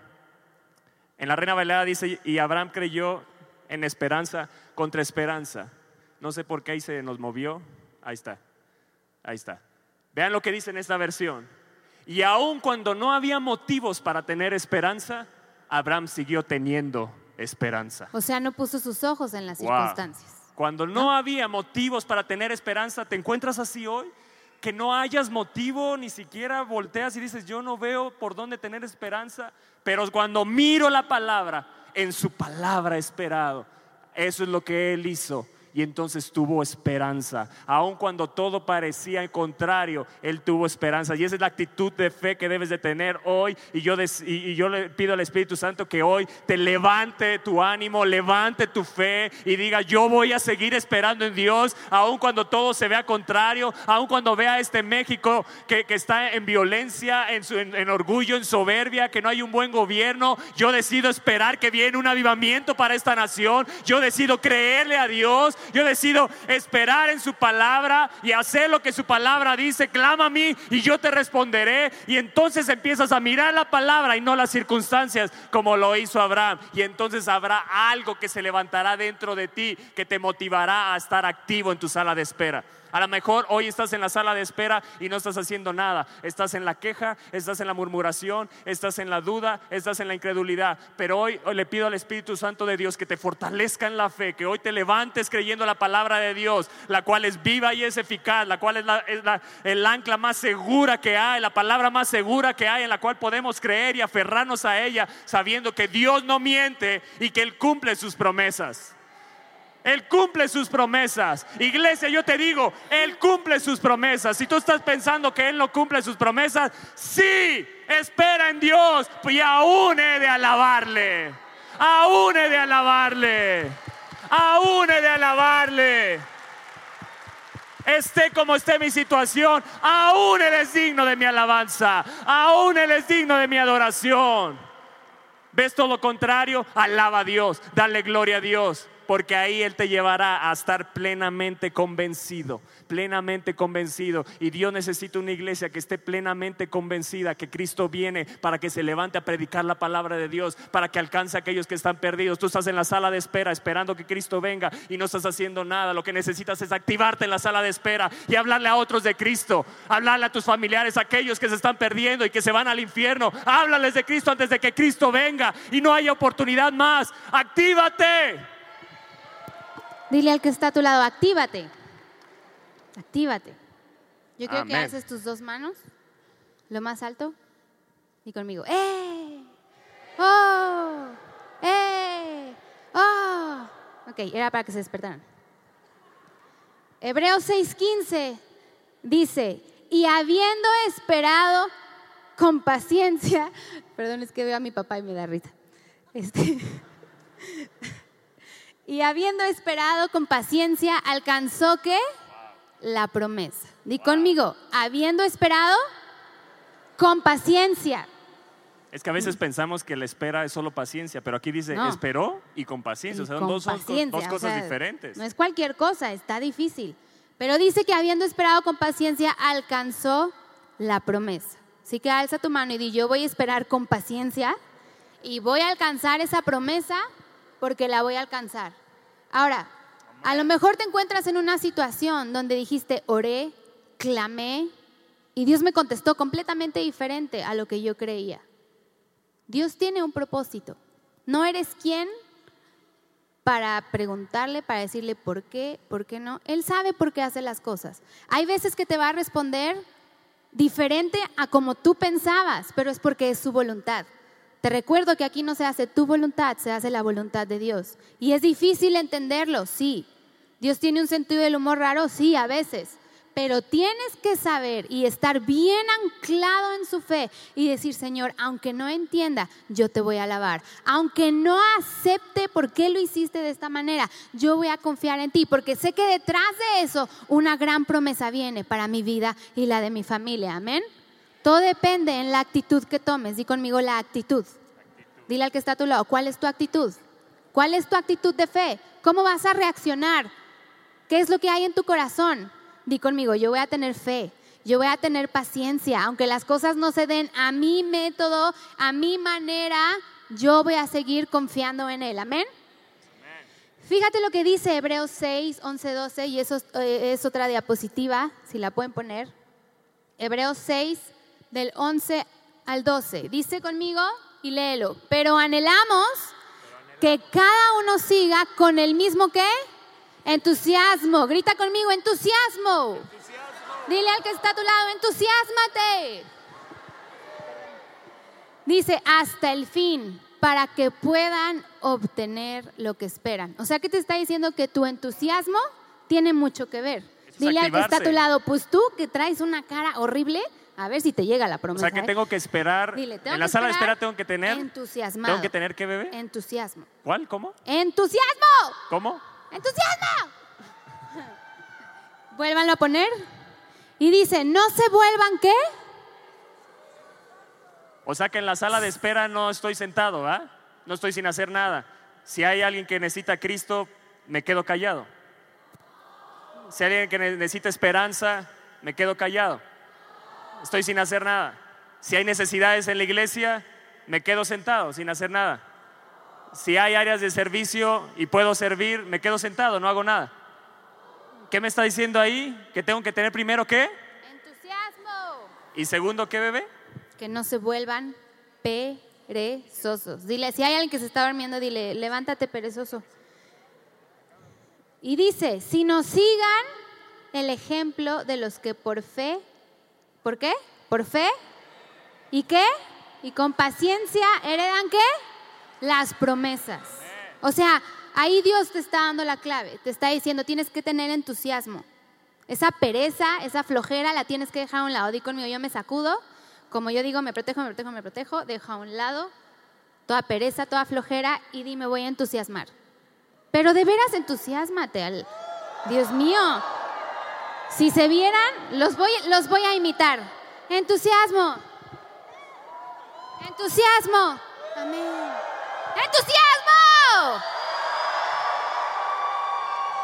En la Reina Valera dice, y Abraham creyó en esperanza contra esperanza. No sé por qué ahí se nos movió. Ahí está. Ahí está. Vean lo que dice en esta versión. Y aun cuando no había motivos para tener esperanza, Abraham siguió teniendo esperanza. O sea, no puso sus ojos en las Wow. circunstancias. Cuando no había motivos para tener esperanza, ¿te encuentras así hoy? Que no hayas motivo, ni siquiera volteas y dices, yo no veo por dónde tener esperanza, pero cuando miro la palabra, en su palabra esperado. Eso es lo que él hizo. Y entonces tuvo esperanza. Aun cuando todo parecía contrario, él tuvo esperanza. Y esa es la actitud de fe que debes de tener hoy. Y yo, des- y- yo le pido al Espíritu Santo que hoy te levante tu ánimo, levante tu fe y diga, yo voy a seguir esperando en Dios, aun cuando todo se vea contrario, aun cuando vea este México que, que está en violencia, en, su- en- en orgullo, en soberbia, que no hay un buen gobierno. Yo decido esperar que viene un avivamiento para esta nación. Yo decido creerle a Dios. Yo decido esperar en su palabra y hacer lo que su palabra dice. Clama a mí y yo te responderé. Y entonces empiezas a mirar la palabra y no las circunstancias como lo hizo Abraham. Y entonces habrá algo que se levantará dentro de ti que te motivará a estar activo en tu sala de espera. A lo mejor hoy estás en la sala de espera y no estás haciendo nada. Estás en la queja, estás en la murmuración, estás en la duda, estás en la incredulidad. Pero hoy, le pido al Espíritu Santo de Dios que te fortalezca en la fe, que hoy te levantes creyendo la palabra de Dios, la cual es viva y es eficaz, la cual es, el ancla más segura que hay, la palabra más segura que hay, en la cual podemos creer y aferrarnos a ella, sabiendo que Dios no miente y que Él cumple sus promesas. Él cumple sus promesas. Iglesia, yo te digo, Él cumple sus promesas. Si tú estás pensando que Él no cumple sus promesas, sí, espera en Dios y aún he de alabarle. Aún he de alabarle. Aún he de alabarle. Esté como esté mi situación, aún Él es digno de mi alabanza. Aún Él es digno de mi adoración. ¿Ves todo lo contrario? Alaba a Dios, dale gloria a Dios porque ahí Él te llevará a estar plenamente convencido, plenamente convencido. Y Dios necesita una iglesia que esté plenamente convencida que Cristo viene para que se levante a predicar la palabra de Dios, para que alcance a aquellos que están perdidos. Tú estás en la sala de espera esperando que Cristo venga y no estás haciendo nada. Lo que necesitas es activarte en la sala de espera y hablarle a otros de Cristo, hablarle a tus familiares, a aquellos que se están perdiendo y que se van al infierno. Háblales de Cristo antes de que Cristo venga y no haya oportunidad más. Actívate. Dile al que está a tu lado, actívate. Actívate. Yo quiero que haces tus dos manos, lo más alto, y conmigo. ¡Eh! ¡Oh! ¡Eh! ¡Oh! Ok, era para que se despertaran. Hebreos 6:15 dice, y habiendo esperado con paciencia, [laughs] perdón, es que veo a mi papá y me da risa. Este, [laughs] y habiendo esperado con paciencia, alcanzó que la promesa. Di conmigo, habiendo esperado con paciencia. Es que a veces pensamos que la espera es solo paciencia, pero aquí dice esperó y con paciencia. o sea, son dos, cosas diferentes. No es cualquier cosa, está difícil. Pero dice que habiendo esperado con paciencia, alcanzó la promesa. Así que alza tu mano y di, yo voy a esperar con paciencia y voy a alcanzar esa promesa porque la voy a alcanzar. Ahora, a lo mejor te encuentras en una situación donde dijiste, oré, clamé, y Dios me contestó completamente diferente a lo que yo creía. Dios tiene un propósito. No eres quien para preguntarle, para decirle por qué, por qué no. Él sabe por qué hace las cosas. Hay veces que te va a responder diferente a como tú pensabas, pero es porque es su voluntad. Te recuerdo que aquí no se hace tu voluntad, se hace la voluntad de Dios. Y es difícil entenderlo, sí. Dios tiene un sentido del humor raro, sí, a veces. Pero tienes que saber y estar bien anclado en su fe y decir, Señor, aunque no entienda, yo te voy a alabar. Aunque no acepte por qué lo hiciste de esta manera, yo voy a confiar en ti, porque sé que detrás de eso una gran promesa viene para mi vida y la de mi familia. Amén. Todo depende en la actitud que tomes. Di conmigo la actitud. Dile al que está a tu lado, ¿cuál es tu actitud? ¿Cuál es tu actitud de fe? ¿Cómo vas a reaccionar? ¿Qué es lo que hay en tu corazón? Di conmigo, yo voy a tener fe, yo voy a tener paciencia, aunque las cosas no se den a mi método, a mi manera, yo voy a seguir confiando en Él. Amén. Fíjate lo que dice Hebreos 6, 11, 12, y eso eh, es otra diapositiva, si la pueden poner. Hebreos 6, del 11 al 12. Dice conmigo y léelo. Pero anhelamos que cada uno siga con el mismo qué? Entusiasmo. Grita conmigo, entusiasmo. Dile al que está a tu lado, entusiasmate. Dice, hasta el fin, para que puedan obtener lo que esperan. O sea, que te está diciendo que tu entusiasmo tiene mucho que ver. Dile al que está a tu lado, pues tú que traes una cara horrible, a ver si te llega la promesa. O sea, que tengo que esperar. en la sala de espera tengo que tener. Entusiasmo. ¿Tengo que tener qué, bebé? Entusiasmo. ¿Cuál? ¿Cómo? ¡Entusiasmo! ¿Cómo? ¡Entusiasmo! [laughs] Vuélvanlo a poner. Y dice, no se vuelvan qué? O sea que en la sala de espera no estoy sentado, ¿ah? No estoy sin hacer nada. Si hay alguien que necesita a Cristo, me quedo callado. Si hay alguien que necesita esperanza, me quedo callado estoy sin hacer nada. Si hay necesidades en la iglesia, me quedo sentado sin hacer nada. Si hay áreas de servicio y puedo servir, me quedo sentado, no hago nada. ¿Qué me está diciendo ahí? ¿Que tengo que tener primero qué? Entusiasmo. Y segundo, ¿qué bebé? Que no se vuelvan perezosos. Dile, si hay alguien que se está durmiendo, dile, levántate perezoso. Y dice, si nos sigan el ejemplo de los que por fe, ¿por qué? Por fe. ¿Y qué? Y con paciencia heredan qué? Las promesas. O sea, ahí Dios te está dando la clave, te está diciendo, tienes que tener entusiasmo. Esa pereza, esa flojera la tienes que dejar a un lado. Di conmigo, yo me sacudo, como yo digo, me protejo, me protejo, me protejo, dejo a un lado toda pereza, toda flojera y di, me voy a entusiasmar. Pero de veras entusiasmate al... Dios mío, si se vieran, los voy, los voy a imitar. Entusiasmo. Entusiasmo. Amén. ¡Entusiasmo!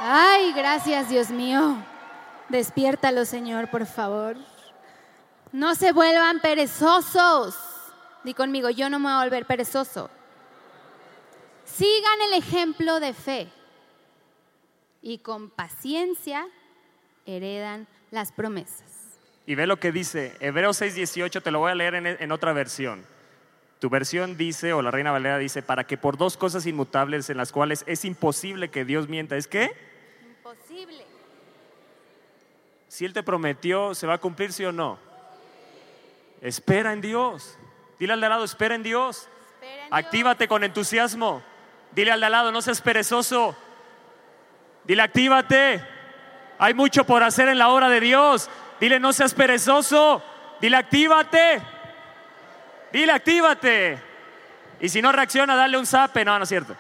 Ay, gracias Dios mío. Despiértalo, Señor, por favor. No se vuelvan perezosos. Di conmigo, yo no me voy a volver perezoso. Sigan el ejemplo de fe y con paciencia heredan las promesas. Y ve lo que dice, Hebreos 6:18, te lo voy a leer en, en, otra versión. Tu versión dice, o la Reina Valera dice, para que por dos cosas inmutables en las cuales es imposible que Dios mienta, ¿es qué? Imposible. Si Él te prometió, ¿se va a cumplir sí o no? Espera en Dios. Dile al de al lado, espera en Dios. Espera en Actívate con entusiasmo. Dile al de al lado, no seas perezoso. Dile, actívate. Hay mucho por hacer en la obra de Dios. Dile, no seas perezoso. Dile, actívate. Dile, actívate. Y si no reacciona, dale un zape. No, no es cierto.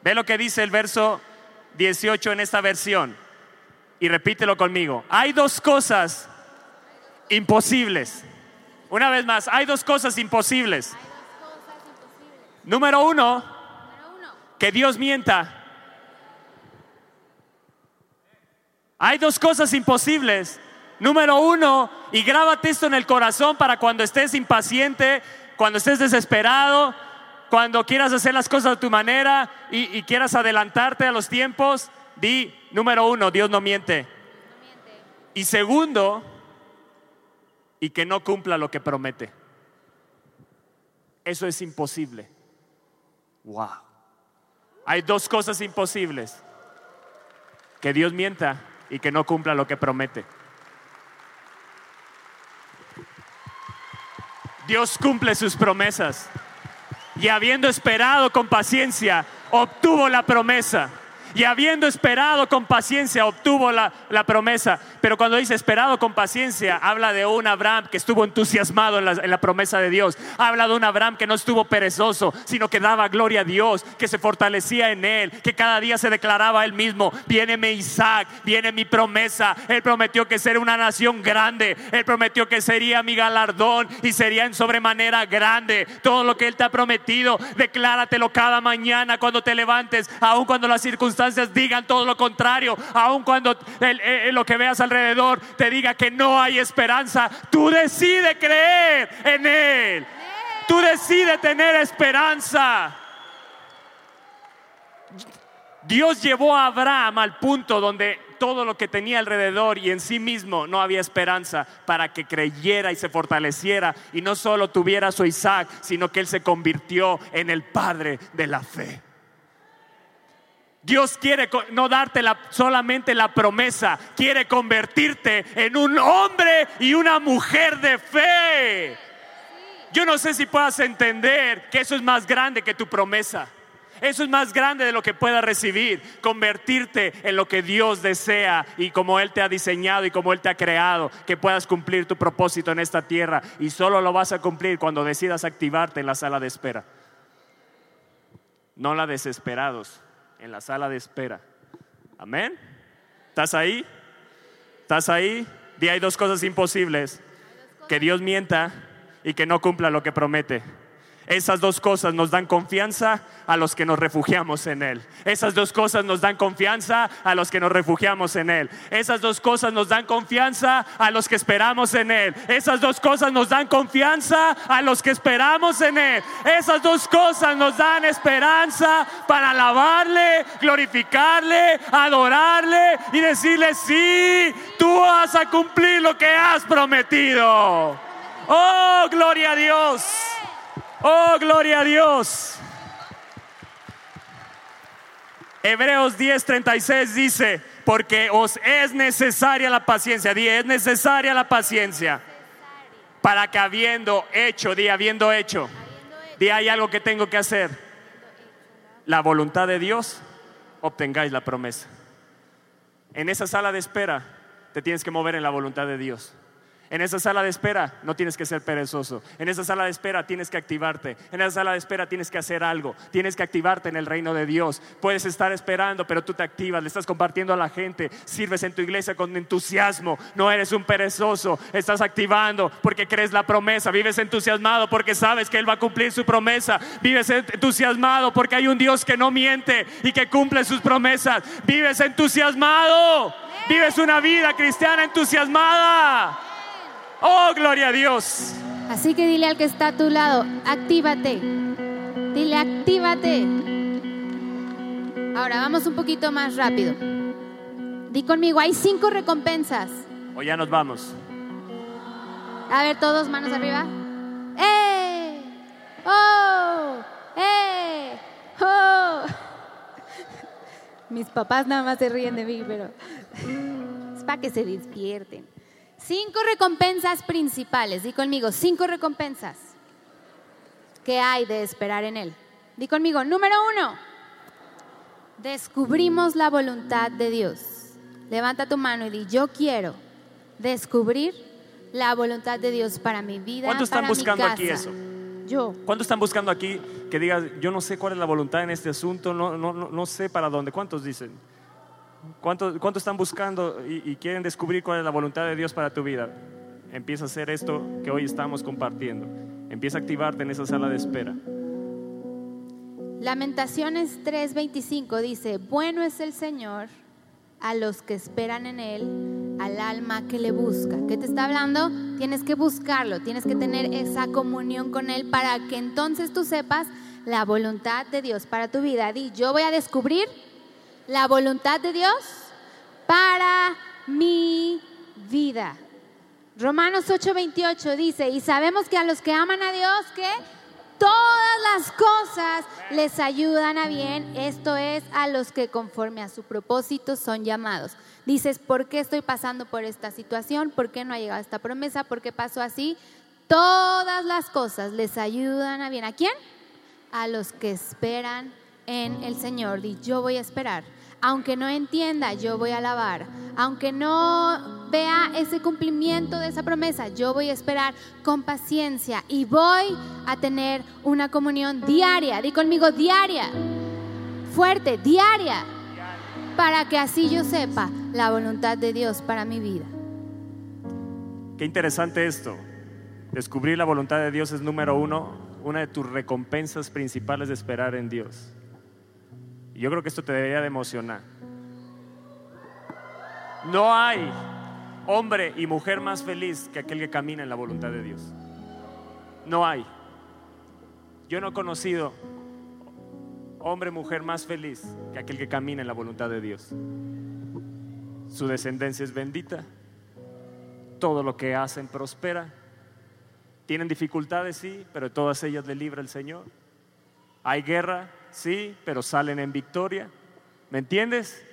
Ve lo que dice el verso 18 en esta versión. Y repítelo conmigo. Hay dos cosas imposibles. Una vez más, hay dos cosas imposibles. Hay dos cosas imposibles. Número uno, Número uno, que Dios mienta. Hay dos cosas imposibles. Número uno, y grábate esto en el corazón para cuando estés impaciente, cuando estés desesperado, cuando quieras hacer las cosas a tu manera y, y quieras adelantarte a los tiempos, di, número uno, Dios no miente. no miente. Y segundo, y que no cumpla lo que promete. Eso es imposible. Wow. Hay dos cosas imposibles. Que Dios mienta y que no cumpla lo que promete. Dios cumple sus promesas. Y habiendo esperado con paciencia, obtuvo la promesa. Y habiendo esperado con paciencia, obtuvo la, la, promesa. Pero cuando dice esperado con paciencia, habla de un Abraham que estuvo entusiasmado en la, promesa de Dios. Habla de un Abraham que no estuvo perezoso, sino que daba gloria a Dios, que se fortalecía en él, que cada día se declaraba a él mismo, viene mi Isaac, viene mi promesa. Él prometió que sería una nación grande. Él prometió que sería mi galardón y sería en sobremanera grande. Todo lo que él te ha prometido, decláratelo cada mañana cuando te levantes, aun cuando las circunstancias digan todo lo contrario, aun cuando el, el, lo que veas alrededor te diga que no hay esperanza, tú decides creer en Él. Tú decides tener esperanza. Dios llevó a Abraham al punto donde todo lo que tenía alrededor y en sí mismo no había esperanza para que creyera y se fortaleciera y no solo tuviera su Isaac, sino que él se convirtió en el padre de la fe. Dios quiere no darte la, solamente la promesa, quiere convertirte en un hombre y una mujer de fe. Yo no sé si puedas entender que eso es más grande que tu promesa. Eso es más grande de lo que puedas recibir. Convertirte en lo que Dios desea y como Él te ha diseñado y como Él te ha creado, que puedas cumplir tu propósito en esta tierra. Y solo lo vas a cumplir cuando decidas activarte en la sala de espera. No la desesperados en la sala de espera. Amén. ¿Estás ahí? ¿Estás ahí? Y hay dos cosas imposibles. Que Dios mienta y que no cumpla lo que promete. Esas dos cosas nos dan confianza a los que nos refugiamos en Él. Esas dos cosas nos dan confianza a los que nos refugiamos en Él. Esas dos cosas nos dan confianza a los que esperamos en Él. Esas dos cosas nos dan confianza a los que esperamos en Él. Esas dos cosas nos dan esperanza para alabarle, glorificarle, adorarle y decirle, sí, tú vas a cumplir lo que has prometido. Oh, gloria a Dios. Oh, gloria a Dios. Hebreos 10:36 dice, porque os es necesaria la paciencia, es necesaria la paciencia, para que habiendo hecho, di, habiendo hecho, di, hay algo que tengo que hacer, la voluntad de Dios, obtengáis la promesa. En esa sala de espera te tienes que mover en la voluntad de Dios. En esa sala de espera no tienes que ser perezoso. En esa sala de espera tienes que activarte. En esa sala de espera tienes que hacer algo. Tienes que activarte en el reino de Dios. Puedes estar esperando, pero tú te activas, le estás compartiendo a la gente. Sirves en tu iglesia con entusiasmo. No eres un perezoso. Estás activando porque crees la promesa. Vives entusiasmado porque sabes que Él va a cumplir su promesa. Vives entusiasmado porque hay un Dios que no miente y que cumple sus promesas. Vives entusiasmado. Vives una vida cristiana entusiasmada. Oh, gloria a Dios. Así que dile al que está a tu lado, actívate. Dile, actívate. Ahora vamos un poquito más rápido. Di conmigo, hay cinco recompensas. O ya nos vamos. A ver, todos manos arriba. ¡Eh! ¡Oh! ¡Eh! ¡Oh! Mis papás nada más se ríen de mí, pero es para que se despierten. Cinco recompensas principales. Di conmigo, cinco recompensas que hay de esperar en Él. Di conmigo, número uno, descubrimos la voluntad de Dios. Levanta tu mano y di, yo quiero descubrir la voluntad de Dios para mi vida. ¿Cuántos están para buscando mi casa. aquí eso? Yo. ¿Cuántos están buscando aquí que digas, yo no sé cuál es la voluntad en este asunto, no, no, no, no sé para dónde? ¿Cuántos dicen? ¿Cuántos, cuántos están buscando y, y quieren descubrir cuál es la voluntad de Dios para tu vida? Empieza a hacer esto que hoy estamos compartiendo. Empieza a activarte en esa sala de espera. Lamentaciones 3:25 dice, bueno es el Señor a los que esperan en Él, al alma que le busca. ¿Qué te está hablando? Tienes que buscarlo, tienes que tener esa comunión con Él para que entonces tú sepas la voluntad de Dios para tu vida. Di, yo voy a descubrir la voluntad de Dios para mi vida. Romanos 8:28 dice, y sabemos que a los que aman a Dios, que todas las cosas les ayudan a bien, esto es a los que conforme a su propósito son llamados. Dices, ¿por qué estoy pasando por esta situación? ¿Por qué no ha llegado esta promesa? ¿Por qué pasó así? Todas las cosas les ayudan a bien. ¿A quién? A los que esperan en el Señor. Di, yo voy a esperar. Aunque no entienda, yo voy a alabar. Aunque no vea ese cumplimiento de esa promesa, yo voy a esperar con paciencia y voy a tener una comunión diaria. Di conmigo diaria. Fuerte, diaria. Para que así yo sepa la voluntad de Dios para mi vida. Qué interesante esto. Descubrir la voluntad de Dios es número uno, una de tus recompensas principales de esperar en Dios. Yo creo que esto te debería de emocionar. No hay hombre y mujer más feliz que aquel que camina en la voluntad de Dios. No hay. Yo no he conocido hombre, mujer más feliz que aquel que camina en la voluntad de Dios. Su descendencia es bendita. Todo lo que hacen prospera. Tienen dificultades, sí, pero todas ellas le libra el Señor. Hay guerra, sí, pero salen en victoria. ¿Me entiendes?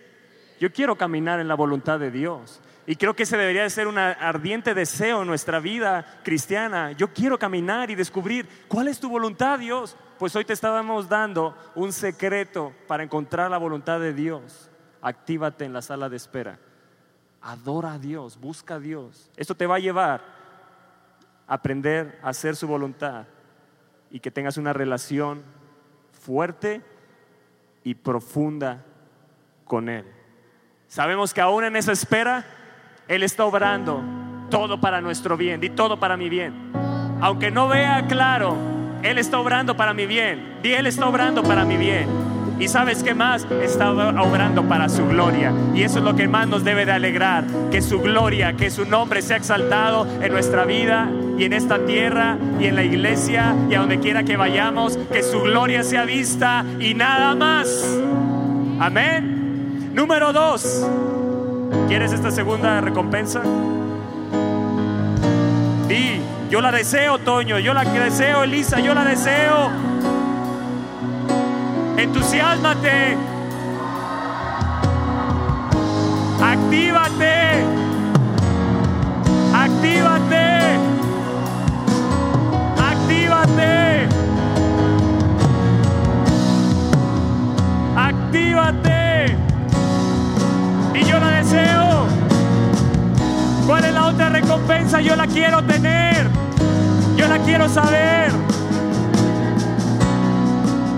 Yo quiero caminar en la voluntad de Dios. Y creo que ese debería de ser un ardiente deseo en nuestra vida cristiana. Yo quiero caminar y descubrir cuál es tu voluntad, Dios. Pues hoy te estábamos dando un secreto para encontrar la voluntad de Dios. Actívate en la sala de espera. Adora a Dios, busca a Dios. Esto te va a llevar a aprender a hacer su voluntad y que tengas una relación fuerte y profunda con Él. Sabemos que aún en esa espera, Él está obrando todo para nuestro bien y todo para mi bien. Aunque no vea claro Él está obrando para mi bien. Y Él está obrando para mi bien. Y sabes qué más? Está obrando para su gloria. Y eso es lo que más nos debe de alegrar. Que su gloria, que su nombre sea exaltado en nuestra vida y en esta tierra y en la iglesia y a donde quiera que vayamos. Que su gloria sea vista y nada más. Amén. Número dos. ¿Quieres esta segunda recompensa? Di, yo la deseo, Toño. Yo la deseo, Elisa. Yo la deseo. Entusiasmate. Actívate. Actívate. Actívate. Actívate. Y yo la deseo. ¿Cuál es la otra recompensa? Yo la quiero tener. Yo la quiero saber.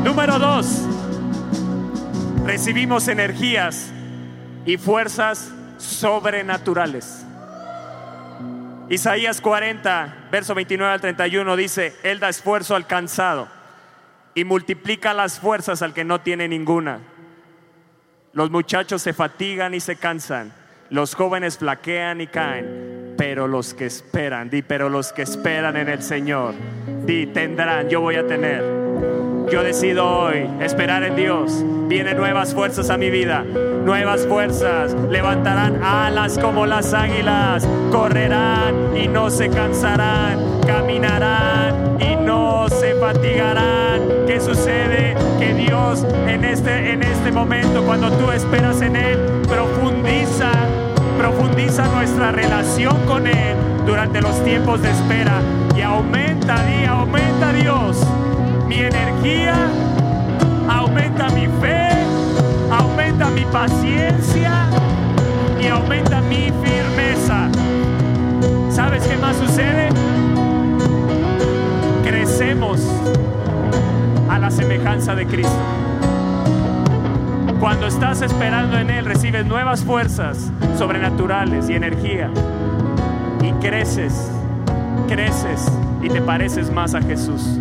Número dos recibimos energías y fuerzas sobrenaturales. Isaías 40, verso 29 al 31 dice, Él da esfuerzo al cansado y multiplica las fuerzas al que no tiene ninguna. Los muchachos se fatigan y se cansan, los jóvenes flaquean y caen, pero los que esperan, di, pero los que esperan en el Señor, di, tendrán, yo voy a tener yo decido hoy esperar en Dios. Vienen nuevas fuerzas a mi vida. Nuevas fuerzas. Levantarán alas como las águilas. Correrán y no se cansarán. Caminarán y no se fatigarán. ¿Qué sucede? Que Dios en este, en este momento, cuando tú esperas en Él, profundiza, profundiza nuestra relación con Él durante los tiempos de espera y aumenta, y aumenta Dios mi energía, aumenta mi fe, paciencia y aumenta mi firmeza. ¿Sabes qué más sucede? Crecemos a la semejanza de Cristo. Cuando estás esperando en Él, recibes nuevas fuerzas sobrenaturales y energía. Y creces, creces y te pareces más a Jesús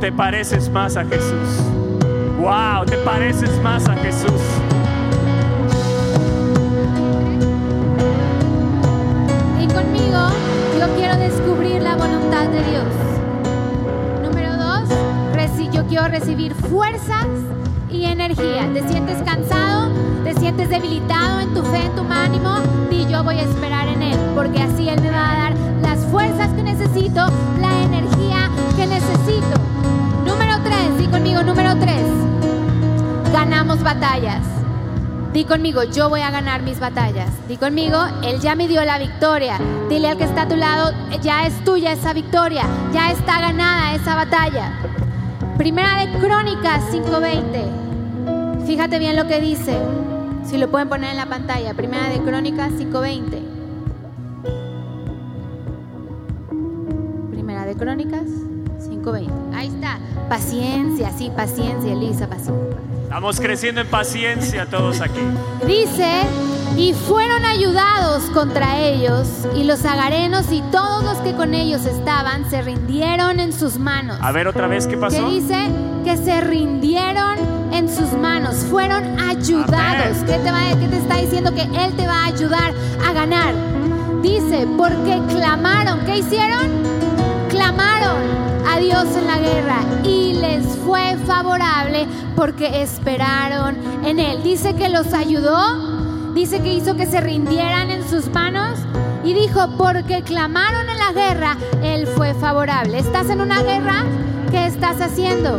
te pareces más a Jesús. Wow, te pareces más a Jesús. De Dios. Número dos, yo quiero recibir fuerzas y energía. ¿Te sientes cansado? ¿Te sientes debilitado en tu fe, en tu ánimo? Y yo voy a esperar en Él, porque así Él me va a dar las fuerzas que necesito, la energía que necesito conmigo, número tres. Ganamos batallas. Di conmigo, yo voy a ganar mis batallas. Di conmigo, Él ya me dio la victoria. Dile al que está a tu lado, ya es tuya esa victoria. Ya está ganada esa batalla. Primera de Crónicas 5.20. Fíjate bien lo que dice. Si lo pueden poner en la pantalla. Primera de Crónicas 5.20. Primera de Crónicas 5.20. Ahí está. Paciencia, sí, paciencia, Elisa, paciencia. Estamos creciendo en paciencia todos aquí. Dice, y fueron ayudados contra ellos, y los agarenos y todos los que con ellos estaban se rindieron en sus manos. A ver otra vez, ¿qué pasó? Que dice que se rindieron en sus manos, fueron ayudados. ¿Qué te, va, ¿Qué te está diciendo? Que Él te va a ayudar a ganar. Dice, porque clamaron, ¿qué hicieron? Clamaron a Dios en la guerra y les fue favorable porque esperaron en Él. Dice que los ayudó, dice que hizo que se rindieran en sus manos y dijo, porque clamaron en la guerra, Él fue favorable. ¿Estás en una guerra? ¿Qué estás haciendo?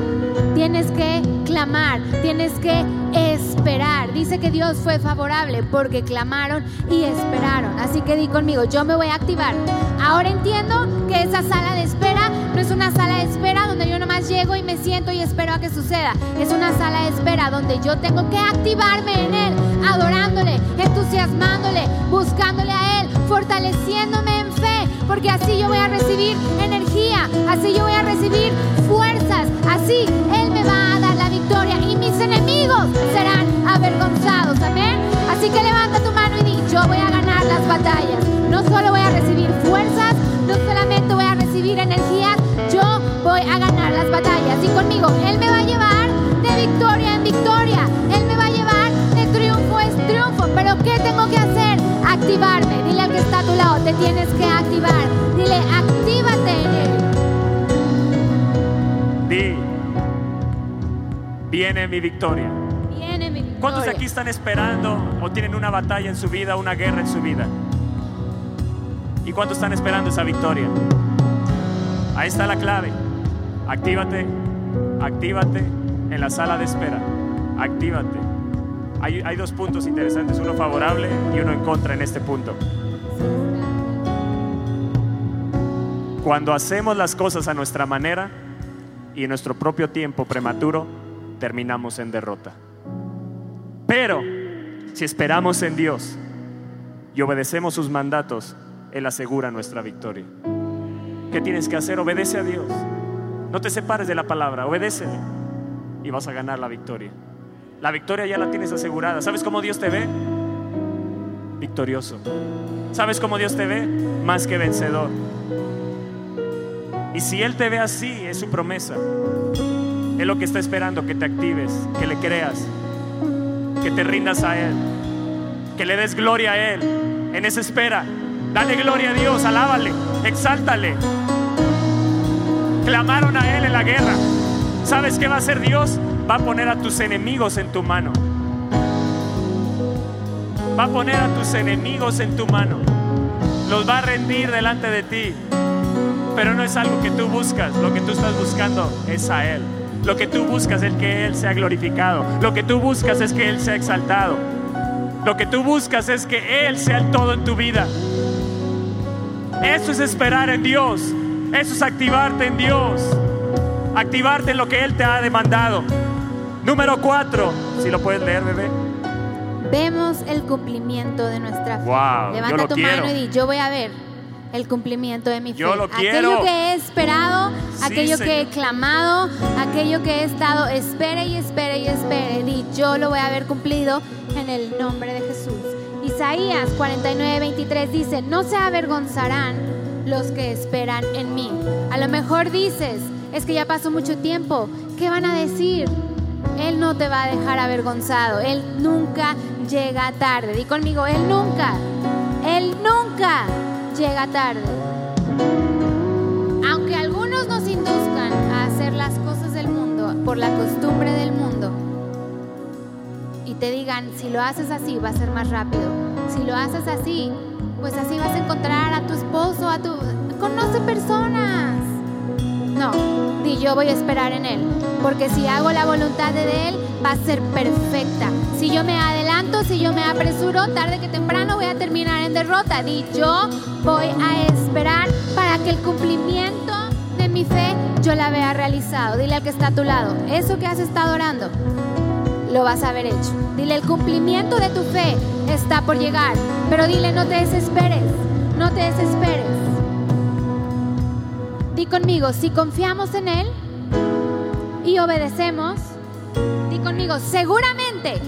Tienes que clamar, tienes que esperar. Dice que Dios fue favorable porque clamaron y esperaron. Así que di conmigo, yo me voy a activar. Ahora entiendo que esa sala de espera no es una sala de espera donde yo nomás llego y me siento y espero a que suceda. Es una sala de espera donde yo tengo que activarme en Él, adorándole, entusiasmándole, buscándole a Él, fortaleciéndome en fe, porque así yo voy a recibir energía, así yo voy a recibir fuerzas, así Él me va a victoria y mis enemigos serán avergonzados. Amén. Así que levanta tu mano y di, yo voy a ganar las batallas. No solo voy a recibir fuerzas, no solamente voy a recibir energías, yo voy conmigo, Él me va a llevar de victoria en victoria. Él me va a llevar de triunfo en triunfo. Pero ¿qué tengo que hacer? Activarme. Dile al que está a tu lado, te tienes que activar. Dile, actívate en viene mi victoria. Viene mi victoria. ¿Cuántos de aquí están esperando o tienen una batalla en su vida, una guerra en su vida? ¿Y cuántos están esperando esa victoria? Ahí está la clave. Actívate, actívate en la sala de espera. Actívate. Hay, hay dos puntos interesantes, uno favorable y uno en contra en este punto. Cuando hacemos las cosas a nuestra manera y en nuestro propio tiempo prematuro, terminamos en derrota. Pero si esperamos en Dios y obedecemos sus mandatos, Él asegura nuestra victoria. ¿Qué tienes que hacer? Obedece a Dios. No te separes de la palabra, obedécele y vas a ganar la victoria. La victoria ya la tienes asegurada. ¿Sabes cómo Dios te ve? Victorioso. ¿Sabes cómo Dios te ve? Más que vencedor. Y si Él te ve así, es su promesa. Es lo que está esperando, que te actives, que le creas, que te rindas a Él, que le des gloria a Él. En esa espera, dale gloria a Dios, alábale, exáltale. Clamaron a Él en la guerra. ¿Sabes qué va a hacer Dios? Va a poner a tus enemigos en tu mano. Va a poner a tus enemigos en tu mano. Los va a rendir delante de ti. Pero no es algo que tú buscas. Lo que tú estás buscando es a Él. Lo que tú buscas es que Él sea glorificado. Lo que tú buscas es que Él sea exaltado. Lo que tú buscas es que Él sea el todo en tu vida. Eso es esperar en Dios. Eso es activarte en Dios. Activarte en lo que Él te ha demandado. Número cuatro. Si lo puedes leer, bebé. Vemos el cumplimiento de nuestra fe. Wow, Levanta tu quiero. mano y di, yo voy a ver el cumplimiento de mi fe. Yo lo aquello que he esperado, Sí, aquello que he clamado, aquello que he estado, espere y espere y espere. Di, yo lo voy a ver cumplido en el nombre de Jesús. Isaías 49, 23 dice, no se avergonzarán los que esperan en mí. A lo mejor dices, es que ya pasó mucho tiempo, ¿qué van a decir? Él no te va a dejar avergonzado. Él nunca llega tarde. Di conmigo, Él nunca, Él nunca llega tarde. Aunque algunos nos induzcan a hacer las cosas del mundo por la costumbre del mundo y te digan, si lo haces así va a ser más rápido. Si lo haces así, pues así vas a encontrar a tu esposo, a tu... Conoce personas. No, di yo voy a esperar en Él, porque si hago la voluntad de Él, va a ser perfecta. Si yo me adelanto, si yo me apresuro, tarde que temprano voy a terminar en derrota. Di yo voy a esperar para que el cumplimiento de mi fe yo la vea realizado. Dile al que está a tu lado, eso que has estado orando, lo vas a haber hecho. Dile, el cumplimiento de tu fe está por llegar, pero dile, no te desesperes, no te desesperes. Di conmigo, si confiamos en Él y obedecemos, di conmigo, seguramente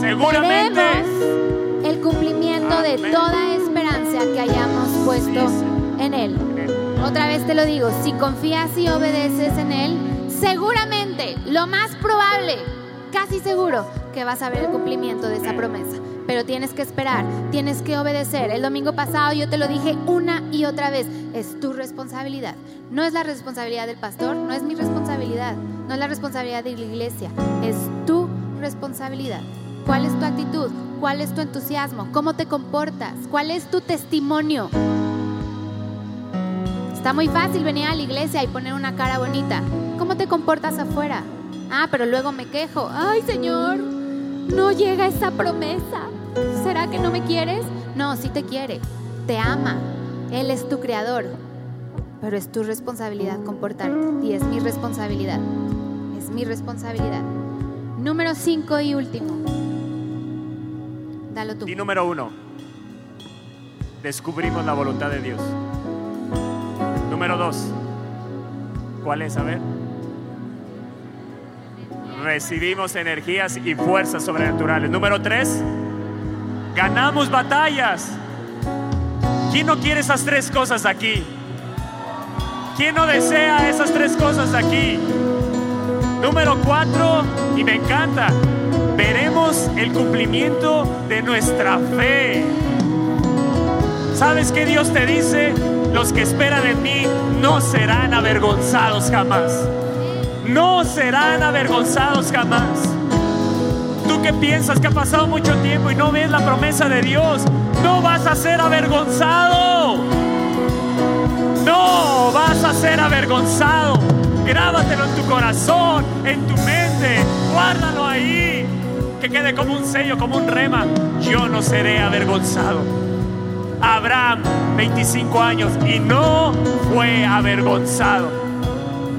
Seguramente. veremos el cumplimiento de toda esperanza que hayamos puesto en Él. Otra vez te lo digo, si confías y obedeces en Él, seguramente, lo más probable, casi seguro, que vas a ver el cumplimiento de esa promesa. Pero tienes que esperar, tienes que obedecer. El domingo pasado yo te lo dije una y otra vez, es tu responsabilidad. No es la responsabilidad del pastor, no es mi responsabilidad, no es la responsabilidad de la iglesia, es tu responsabilidad. ¿Cuál es tu actitud? ¿Cuál es tu entusiasmo? ¿Cómo te comportas? ¿Cuál es tu testimonio? Está muy fácil venir a la iglesia y poner una cara bonita. ¿Cómo te comportas afuera? Ah, pero luego me quejo. Ay, Señor, no llega esa promesa. ¿Será que no me quieres? No, sí te quiere. Te ama. Él es tu creador. Pero es tu responsabilidad comportarte. Y es mi responsabilidad. Es mi responsabilidad. Número cinco y último. Dalo tú. Y número uno, descubrimos la voluntad de Dios. Número dos, ¿cuál es? A ver. Recibimos energías y fuerzas sobrenaturales. Número tres, ganamos batallas. ¿Quién no quiere esas tres cosas aquí? ¿Quién no desea esas tres cosas aquí? Número cuatro, y me encanta, veremos el cumplimiento de nuestra fe. ¿Sabes qué Dios te dice? Los que esperan en mí no serán avergonzados jamás. No serán avergonzados jamás. Tú que piensas que ha pasado mucho tiempo y no ves la promesa de Dios, no vas a ser avergonzado. No vas a ser avergonzado. Grábatelo en tu corazón, en tu mente, guárdalo ahí. Que quede como un sello, como un rema. Yo no seré avergonzado. Abraham, 25 años, y no fue avergonzado.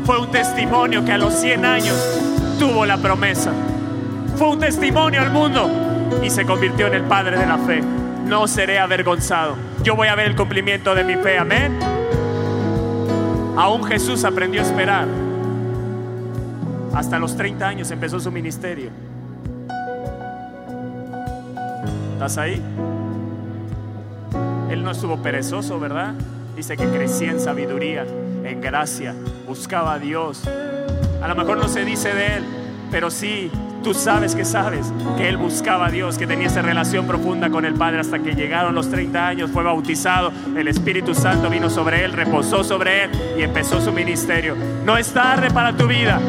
Fue un testimonio que a los 100 años tuvo la promesa. Fue un testimonio al mundo y se convirtió en el padre de la fe. No seré avergonzado. Yo voy a ver el cumplimiento de mi fe. Amén. Aún Jesús aprendió a esperar. Hasta los 30 años empezó su ministerio. ¿Estás ahí? Él no estuvo perezoso, ¿verdad? Dice que crecía en sabiduría, en gracia, buscaba a Dios. A lo mejor no se dice de él, pero sí, tú sabes que sabes que él buscaba a Dios, que tenía esa relación profunda con el Padre hasta que llegaron los 30 años, fue bautizado, el Espíritu Santo vino sobre él, reposó sobre él y empezó su ministerio. No es tarde para tu vida.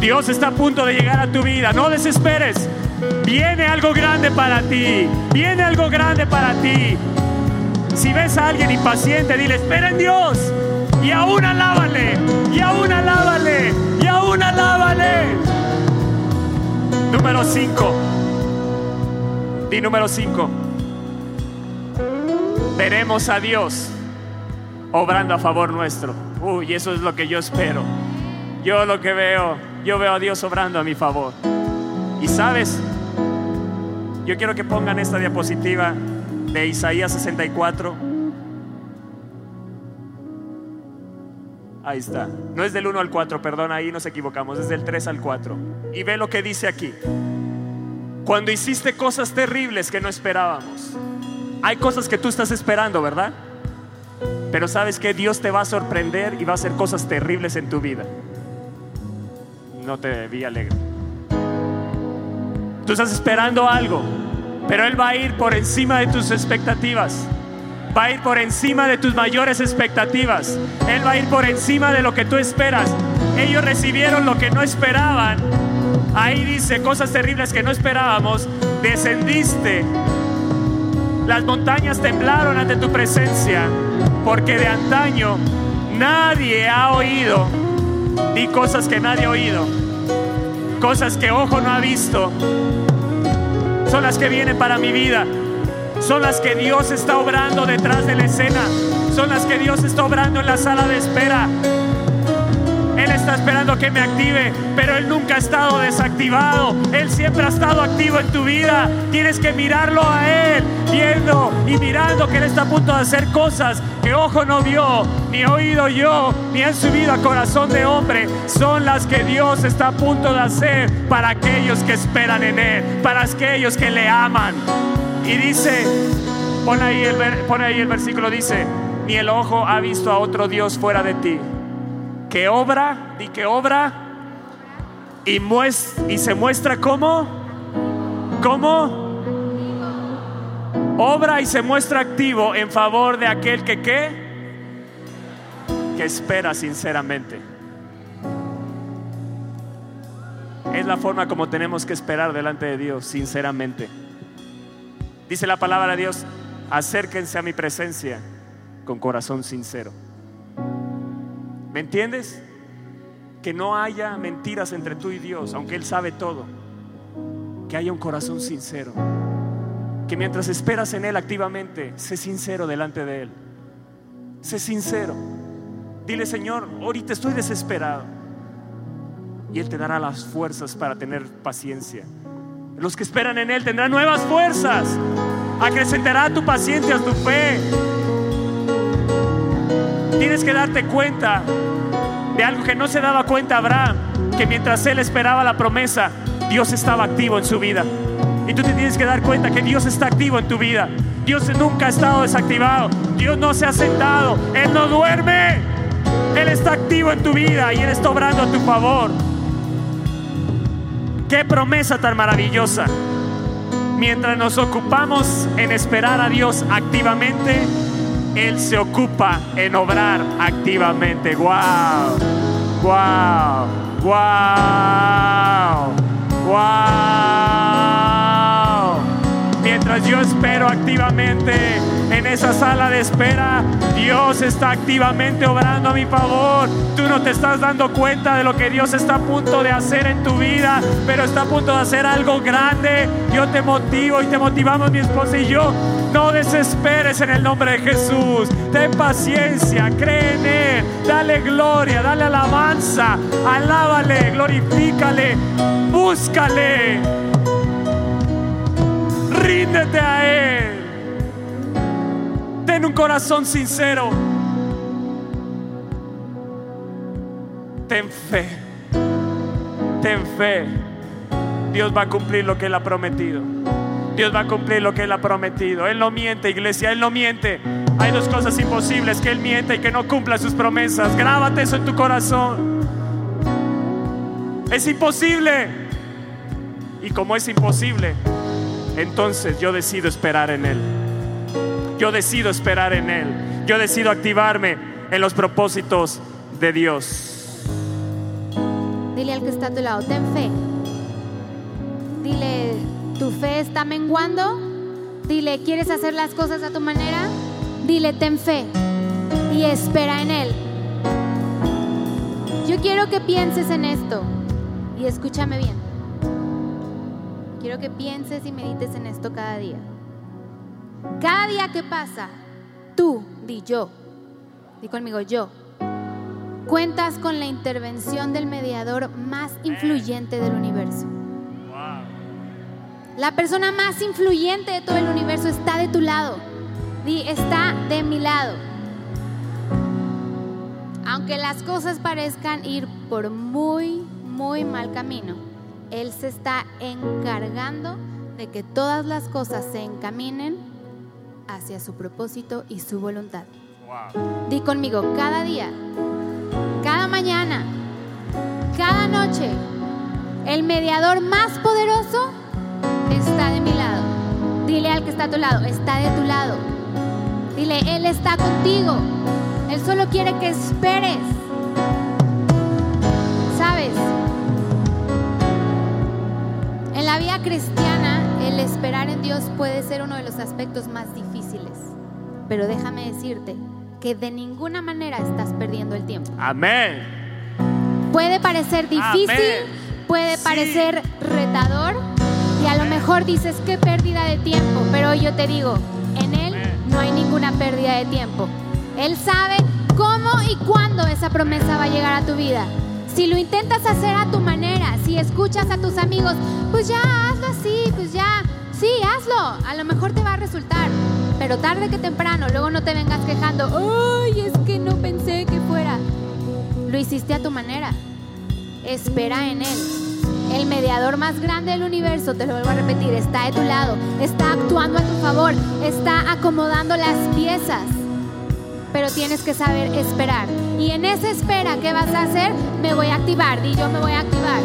Dios está a punto de llegar a tu vida. No desesperes. Viene algo grande para ti. Viene algo grande para ti. Si ves a alguien impaciente, dile, espera en Dios. Y aún alábale, y aún alábale, y aún alábale. Número 5. Di número 5. Veremos a Dios obrando a favor nuestro. Uy, eso es lo que yo espero. Yo lo que veo, yo veo a Dios obrando a mi favor. Y sabes, yo quiero que pongan esta diapositiva de Isaías 64. Ahí está. No es del 1 al 4, perdón, ahí nos equivocamos, es del 3 al 4. Y ve lo que dice aquí. Cuando hiciste cosas terribles que no esperábamos. Hay cosas que tú estás esperando, ¿verdad? Pero sabes que Dios te va a sorprender y va a hacer cosas terribles en tu vida. No te vi alegre. Tú estás esperando algo pero Él va a ir por encima de tus expectativas. Va a ir por encima de tus mayores expectativas. Él va a ir por encima de lo que tú esperas. Ellos recibieron lo que no esperaban. Ahí dice cosas terribles que no esperábamos. Descendiste. Las montañas temblaron ante tu presencia. Porque de antaño nadie ha oído. Di cosas que nadie ha oído. Cosas que ojo no ha visto son las que vienen para mi vida. Son las que Dios está obrando detrás de la escena. Son las que Dios está obrando en la sala de espera. Él está esperando que me active, pero Él nunca ha estado desactivado. Él siempre ha estado activo en tu vida. Tienes que mirarlo a Él, viendo y mirando que Él está a punto de hacer cosas que ojo no vio, ni oído yo, ni han subido a corazón de hombre. Son las que Dios está a punto de hacer para aquellos que esperan en Él, para aquellos que le aman. Y dice, pon ahí el, ahí el versículo, dice, ni el ojo ha visto a otro Dios fuera de ti que obra, y que obra y, y se muestra como, como obra y se muestra activo en favor de aquel que qué, que espera sinceramente. Es la forma como tenemos que esperar delante de Dios, sinceramente. Dice la palabra de Dios, acérquense a mi presencia con corazón sincero. ¿Me entiendes? Que no haya mentiras entre tú y Dios, aunque Él sabe todo. Que haya un corazón sincero. Que mientras esperas en Él activamente, sé sincero delante de Él. Sé sincero. Dile, Señor, ahorita estoy desesperado. Y Él te dará las fuerzas para tener paciencia. Los que esperan en Él tendrán nuevas fuerzas. Acrecentará tu paciencia, tu fe. Tienes que darte cuenta de algo que no se daba cuenta Abraham, que mientras él esperaba la promesa, Dios estaba activo en su vida. Y tú te tienes que dar cuenta que Dios está activo en tu vida. Dios nunca ha estado desactivado. Dios no se ha sentado. Él no duerme. Él está activo en tu vida y Él está obrando a tu favor. Qué promesa tan maravillosa. Mientras nos ocupamos en esperar a Dios activamente, Él se ocupa en obrar activamente. ¡Wow! ¡Wow! ¡Wow! ¡Wow! Mientras yo espero activamente en esa sala de espera, Dios está activamente obrando a mi favor. Tú no te estás dando cuenta de lo que Dios está a punto de hacer en tu vida, pero está a punto de hacer algo grande. Yo te motivo y te motivamos mi esposa y yo. No desesperes en el nombre de Jesús. Ten paciencia, cree en Él. Dale gloria, dale alabanza. Alábale, glorifícale, búscale. Ríndete a Él. Ten un corazón sincero. Ten fe. Ten fe. Dios va a cumplir lo que Él ha prometido. Dios va a cumplir lo que Él ha prometido. Él no miente, iglesia. Él no miente. Hay dos cosas imposibles, que Él miente y que no cumpla sus promesas. Grábate eso en tu corazón. Es imposible. Y como es imposible, entonces yo decido esperar en Él. Yo decido esperar en Él. Yo decido activarme en los propósitos de Dios. Dile al que está a tu lado, ten fe. Dile, ¿tu fe está menguando? Dile, ¿quieres hacer las cosas a tu manera? Dile, ten fe y espera en Él. Yo quiero que pienses en esto y escúchame bien. Quiero que pienses y medites en esto cada día. Cada día que pasa, tú, di yo, di conmigo yo, cuentas con la intervención del mediador más influyente del universo. La persona más influyente de todo el universo está de tu lado. Di, está de mi lado. Aunque las cosas parezcan ir por muy, muy mal camino, Él se está encargando de que todas las cosas se encaminen hacia su propósito y su voluntad. Di conmigo, cada día, cada mañana, cada noche, el mediador más poderoso está de mi lado. Dile al que está a tu lado, está de tu lado. Dile, Él está contigo. Él solo quiere que esperes. ¿Sabes? En la vida cristiana, el esperar en Dios puede ser uno de los aspectos más difíciles. Pero déjame decirte que de ninguna manera estás perdiendo el tiempo. Amén. Puede parecer difícil, Amén. puede Sí. parecer retador y a lo mejor dices qué pérdida de tiempo, pero yo te digo, en Él no hay ninguna pérdida de tiempo. Él sabe cómo y cuándo esa promesa va a llegar a tu vida. Si lo intentas hacer a tu manera, si escuchas a tus amigos, pues ya hazlo así, pues ya, sí, hazlo. A lo mejor te va a resultar, pero tarde que temprano, luego no te vengas quejando, ay, es que no pensé que fuera. Lo hiciste a tu manera. Espera en Él. El mediador más grande del universo, te lo vuelvo a repetir, está de tu lado, está actuando a tu favor, está acomodando las piezas. Pero tienes que saber esperar. Y en esa espera, ¿qué vas a hacer? Me voy a activar. Di yo me voy a activar.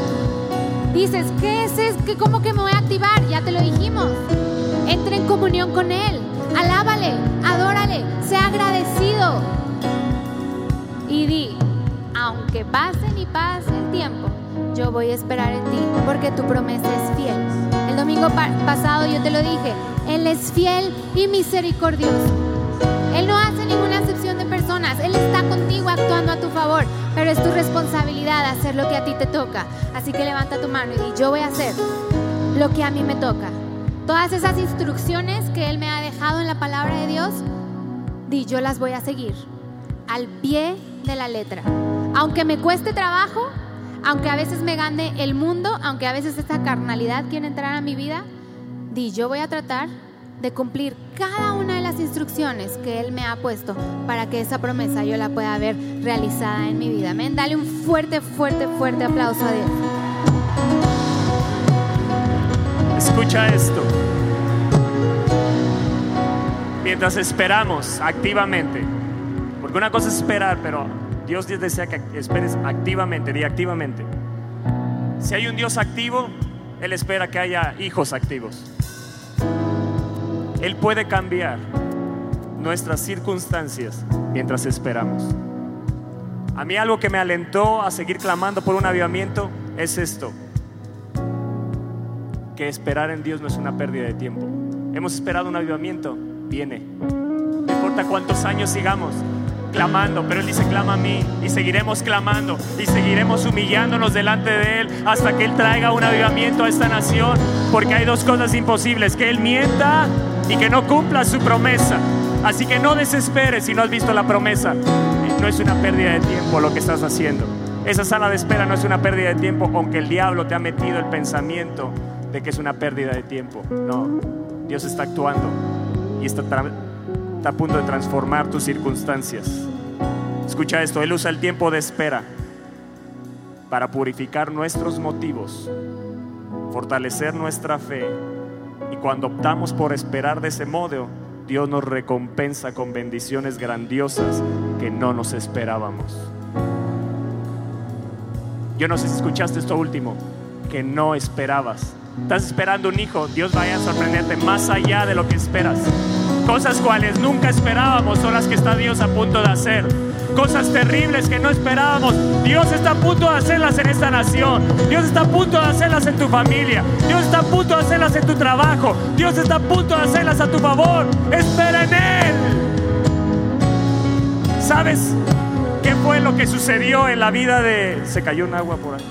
Dices, ¿qué es eso? ¿Qué, ¿Cómo que me voy a activar? Ya te lo dijimos. Entra en comunión con Él. Alábale, adórale, sea agradecido. Y di, aunque pasen y pase el tiempo, yo voy a esperar en ti, porque tu promesa es fiel. El domingo pa- pasado yo te lo dije, Él es fiel y misericordioso. Él no hace de personas, Él está contigo actuando a tu favor, pero es tu responsabilidad hacer lo que a ti te toca. Así que levanta tu mano y di, yo voy a hacer lo que a mí me toca. Todas esas instrucciones que Él me ha dejado en la palabra de Dios, di, yo las voy a seguir al pie de la letra. Aunque me cueste trabajo, aunque a veces me gane el mundo, aunque a veces esta carnalidad quiere entrar a mi vida, di yo voy a tratar de cumplir cada una de las instrucciones que Él me ha puesto para que esa promesa yo la pueda ver realizada en mi vida. Amén. Dale un fuerte, fuerte, fuerte aplauso a Dios. Escucha esto. Mientras esperamos activamente, porque una cosa es esperar, pero Dios desea que esperes activamente, di activamente. Si hay un Dios activo, Él espera que haya hijos activos. Él puede cambiar nuestras circunstancias mientras esperamos. A mí algo que me alentó a seguir clamando por un avivamiento es esto, que esperar en Dios no es una pérdida de tiempo. Hemos esperado un avivamiento, viene. No importa cuántos años sigamos clamando, pero Él dice, clama a mí y seguiremos clamando y seguiremos humillándonos delante de Él hasta que Él traiga un avivamiento a esta nación, porque hay dos cosas imposibles, que Él mienta y que no cumpla su promesa. Así que no desesperes si no has visto la promesa. No es una pérdida de tiempo lo que estás haciendo. Esa sala de espera no es una pérdida de tiempo, aunque el diablo te ha metido el pensamiento de que es una pérdida de tiempo. No, Dios está actuando y está, está a punto de transformar tus circunstancias. Escucha esto, Él usa el tiempo de espera para purificar nuestros motivos, fortalecer nuestra fe y cuando optamos por esperar de ese modo, Dios nos recompensa con bendiciones grandiosas que no nos esperábamos. Yo no sé si escuchaste esto último, que no esperabas. Estás esperando un hijo, Dios vaya a sorprenderte más allá de lo que esperas. Cosas cuales nunca esperábamos son las que está Dios a punto de hacer cosas terribles que no esperábamos. Dios está a punto de hacerlas en esta nación. Dios está a punto de hacerlas en tu familia. Dios está a punto de hacerlas en tu trabajo. Dios está a punto de hacerlas a tu favor. Espera en Él. ¿Sabes qué fue lo que sucedió en la vida de... Se cayó un agua por ahí.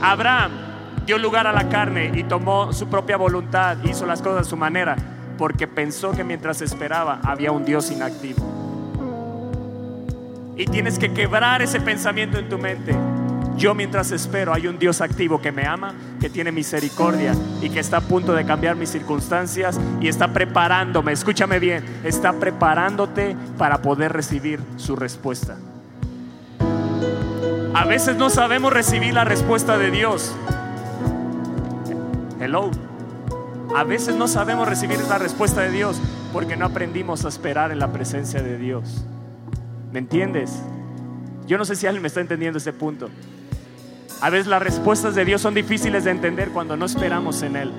Abraham dio lugar a la carne y tomó su propia voluntad, hizo las cosas a su manera, porque pensó que mientras esperaba había un Dios inactivo. Y tienes que quebrar ese pensamiento en tu mente. Yo mientras espero hay un Dios activo que me ama, que tiene misericordia y que está a punto de cambiar mis circunstancias y está preparándome, escúchame bien, está preparándote para poder recibir su respuesta. A veces no sabemos recibir la respuesta de Dios. Hello. A veces no sabemos recibir la respuesta de Dios porque no aprendimos a esperar en la presencia de Dios. ¿Me entiendes? Yo no sé si alguien me está entendiendo ese punto. A veces las respuestas de Dios son difíciles de entender cuando no esperamos en Él.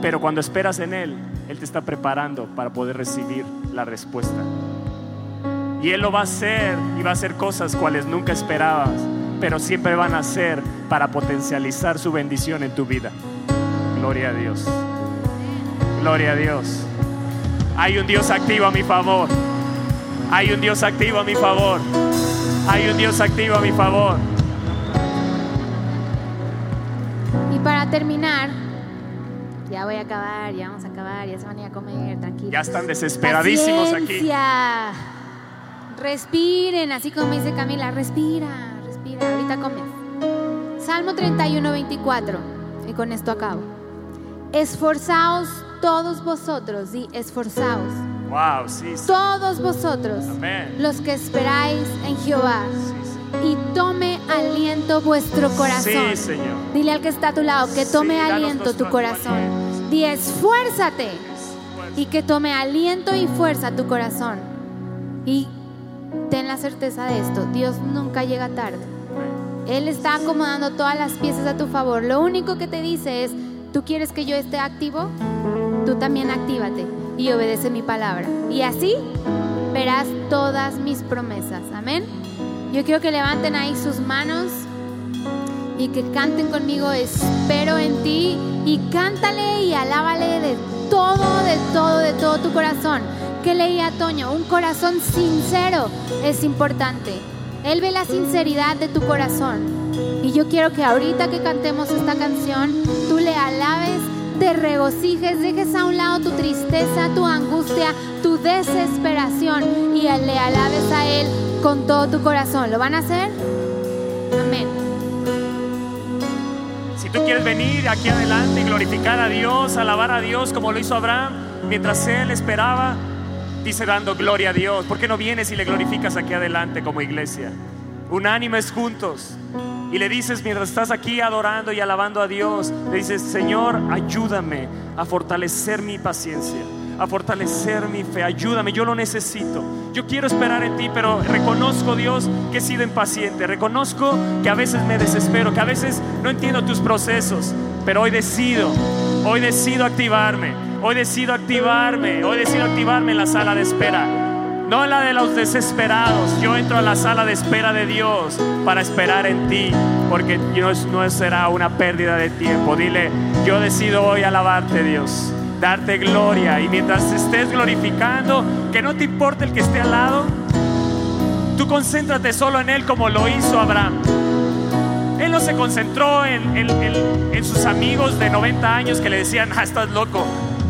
Pero cuando esperas en Él, Él te está preparando para poder recibir la respuesta. Y Él lo va a hacer y va a hacer cosas cuales nunca esperabas, pero siempre van a ser para potencializar su bendición en tu vida. Gloria a Dios. Gloria a Dios. Hay un Dios activo a mi favor. Hay un Dios activo a mi favor. Hay un Dios activo a mi favor. Y para terminar, ya voy a acabar, ya vamos a acabar, ya se van a ir a comer, tranquilos. Ya están desesperadísimos aquí. Respiren, así como dice Camila, respira, respira, ahorita comes. Salmo 31, 24, y con esto acabo. Esforzaos todos vosotros, y esforzaos Wow, sí, Todos vosotros, los que esperáis en Jehová, y tome aliento vuestro corazón. Señor. Dile al que está a tu lado que tome aliento tu corazón. Di esfuérzate y que tome aliento y fuerza tu corazón. Y ten la certeza de esto, Dios nunca llega tarde. Él está acomodando todas las piezas a tu favor. Lo único que te dice es, ¿tú quieres que yo esté activo? Tú también actívate y obedece mi palabra. Y así verás todas mis promesas. Amén. Yo quiero que levanten ahí sus manos y que canten conmigo, espero en ti y cántale y alábale de todo, de todo, de todo tu corazón. ¿Qué leía Toño? Un corazón sincero es importante. Él ve la sinceridad de tu corazón. Y yo quiero que ahorita que cantemos esta canción, tú le alabes te regocijes, dejes a un lado tu tristeza, tu angustia, tu desesperación y le alabes a Él con todo tu corazón. ¿Lo van a hacer? Amén. Si tú quieres venir aquí adelante y glorificar a Dios, alabar a Dios como lo hizo Abraham, mientras él esperaba, dice dando gloria a Dios. ¿Por qué no vienes y le glorificas aquí adelante como iglesia? Unánimes juntos. Y le dices mientras estás aquí adorando y alabando a Dios, le dices, Señor, ayúdame a fortalecer mi paciencia. a fortalecer mi fe. Ayúdame, yo lo necesito. Yo quiero esperar en ti, pero reconozco, Dios, que he sido impaciente. Reconozco que a veces me desespero, que a veces no entiendo tus procesos, pero hoy decido, hoy decido activarme. Hoy decido activarme, hoy decido activarme en la sala de espera no en la de los desesperados. Yo entro a la sala de espera de Dios para esperar en ti, porque no, no será una pérdida de tiempo. Dile, yo decido hoy alabarte Dios, darte gloria y mientras estés glorificando, que no te importe el que esté al lado, tú concéntrate solo en Él como lo hizo Abraham. Él no se concentró en, en sus amigos de 90 años que le decían, ah, estás loco.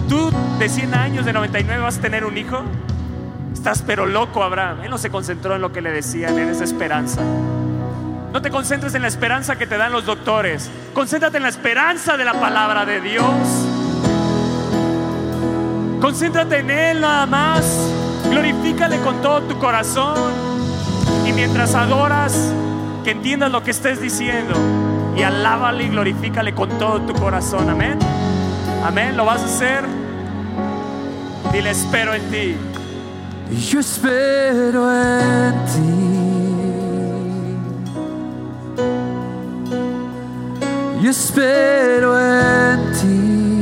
Tú de 100 años, de 99 vas a tener un hijo. Estás pero loco, Abraham. Él no se concentró en lo que le decían, en esa esperanza. No te concentres en la esperanza que te dan los doctores. Concéntrate en la esperanza de la palabra de Dios. Concéntrate en Él nada más. Glorifícale con todo tu corazón. Y mientras adoras, que entiendas lo que estés diciendo. Y alábale y glorifícale con todo tu corazón. Amén. Amén. ¿Lo vas a hacer? Dile, espero en ti. Yo espero en ti. Yo espero en ti.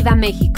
Viva México!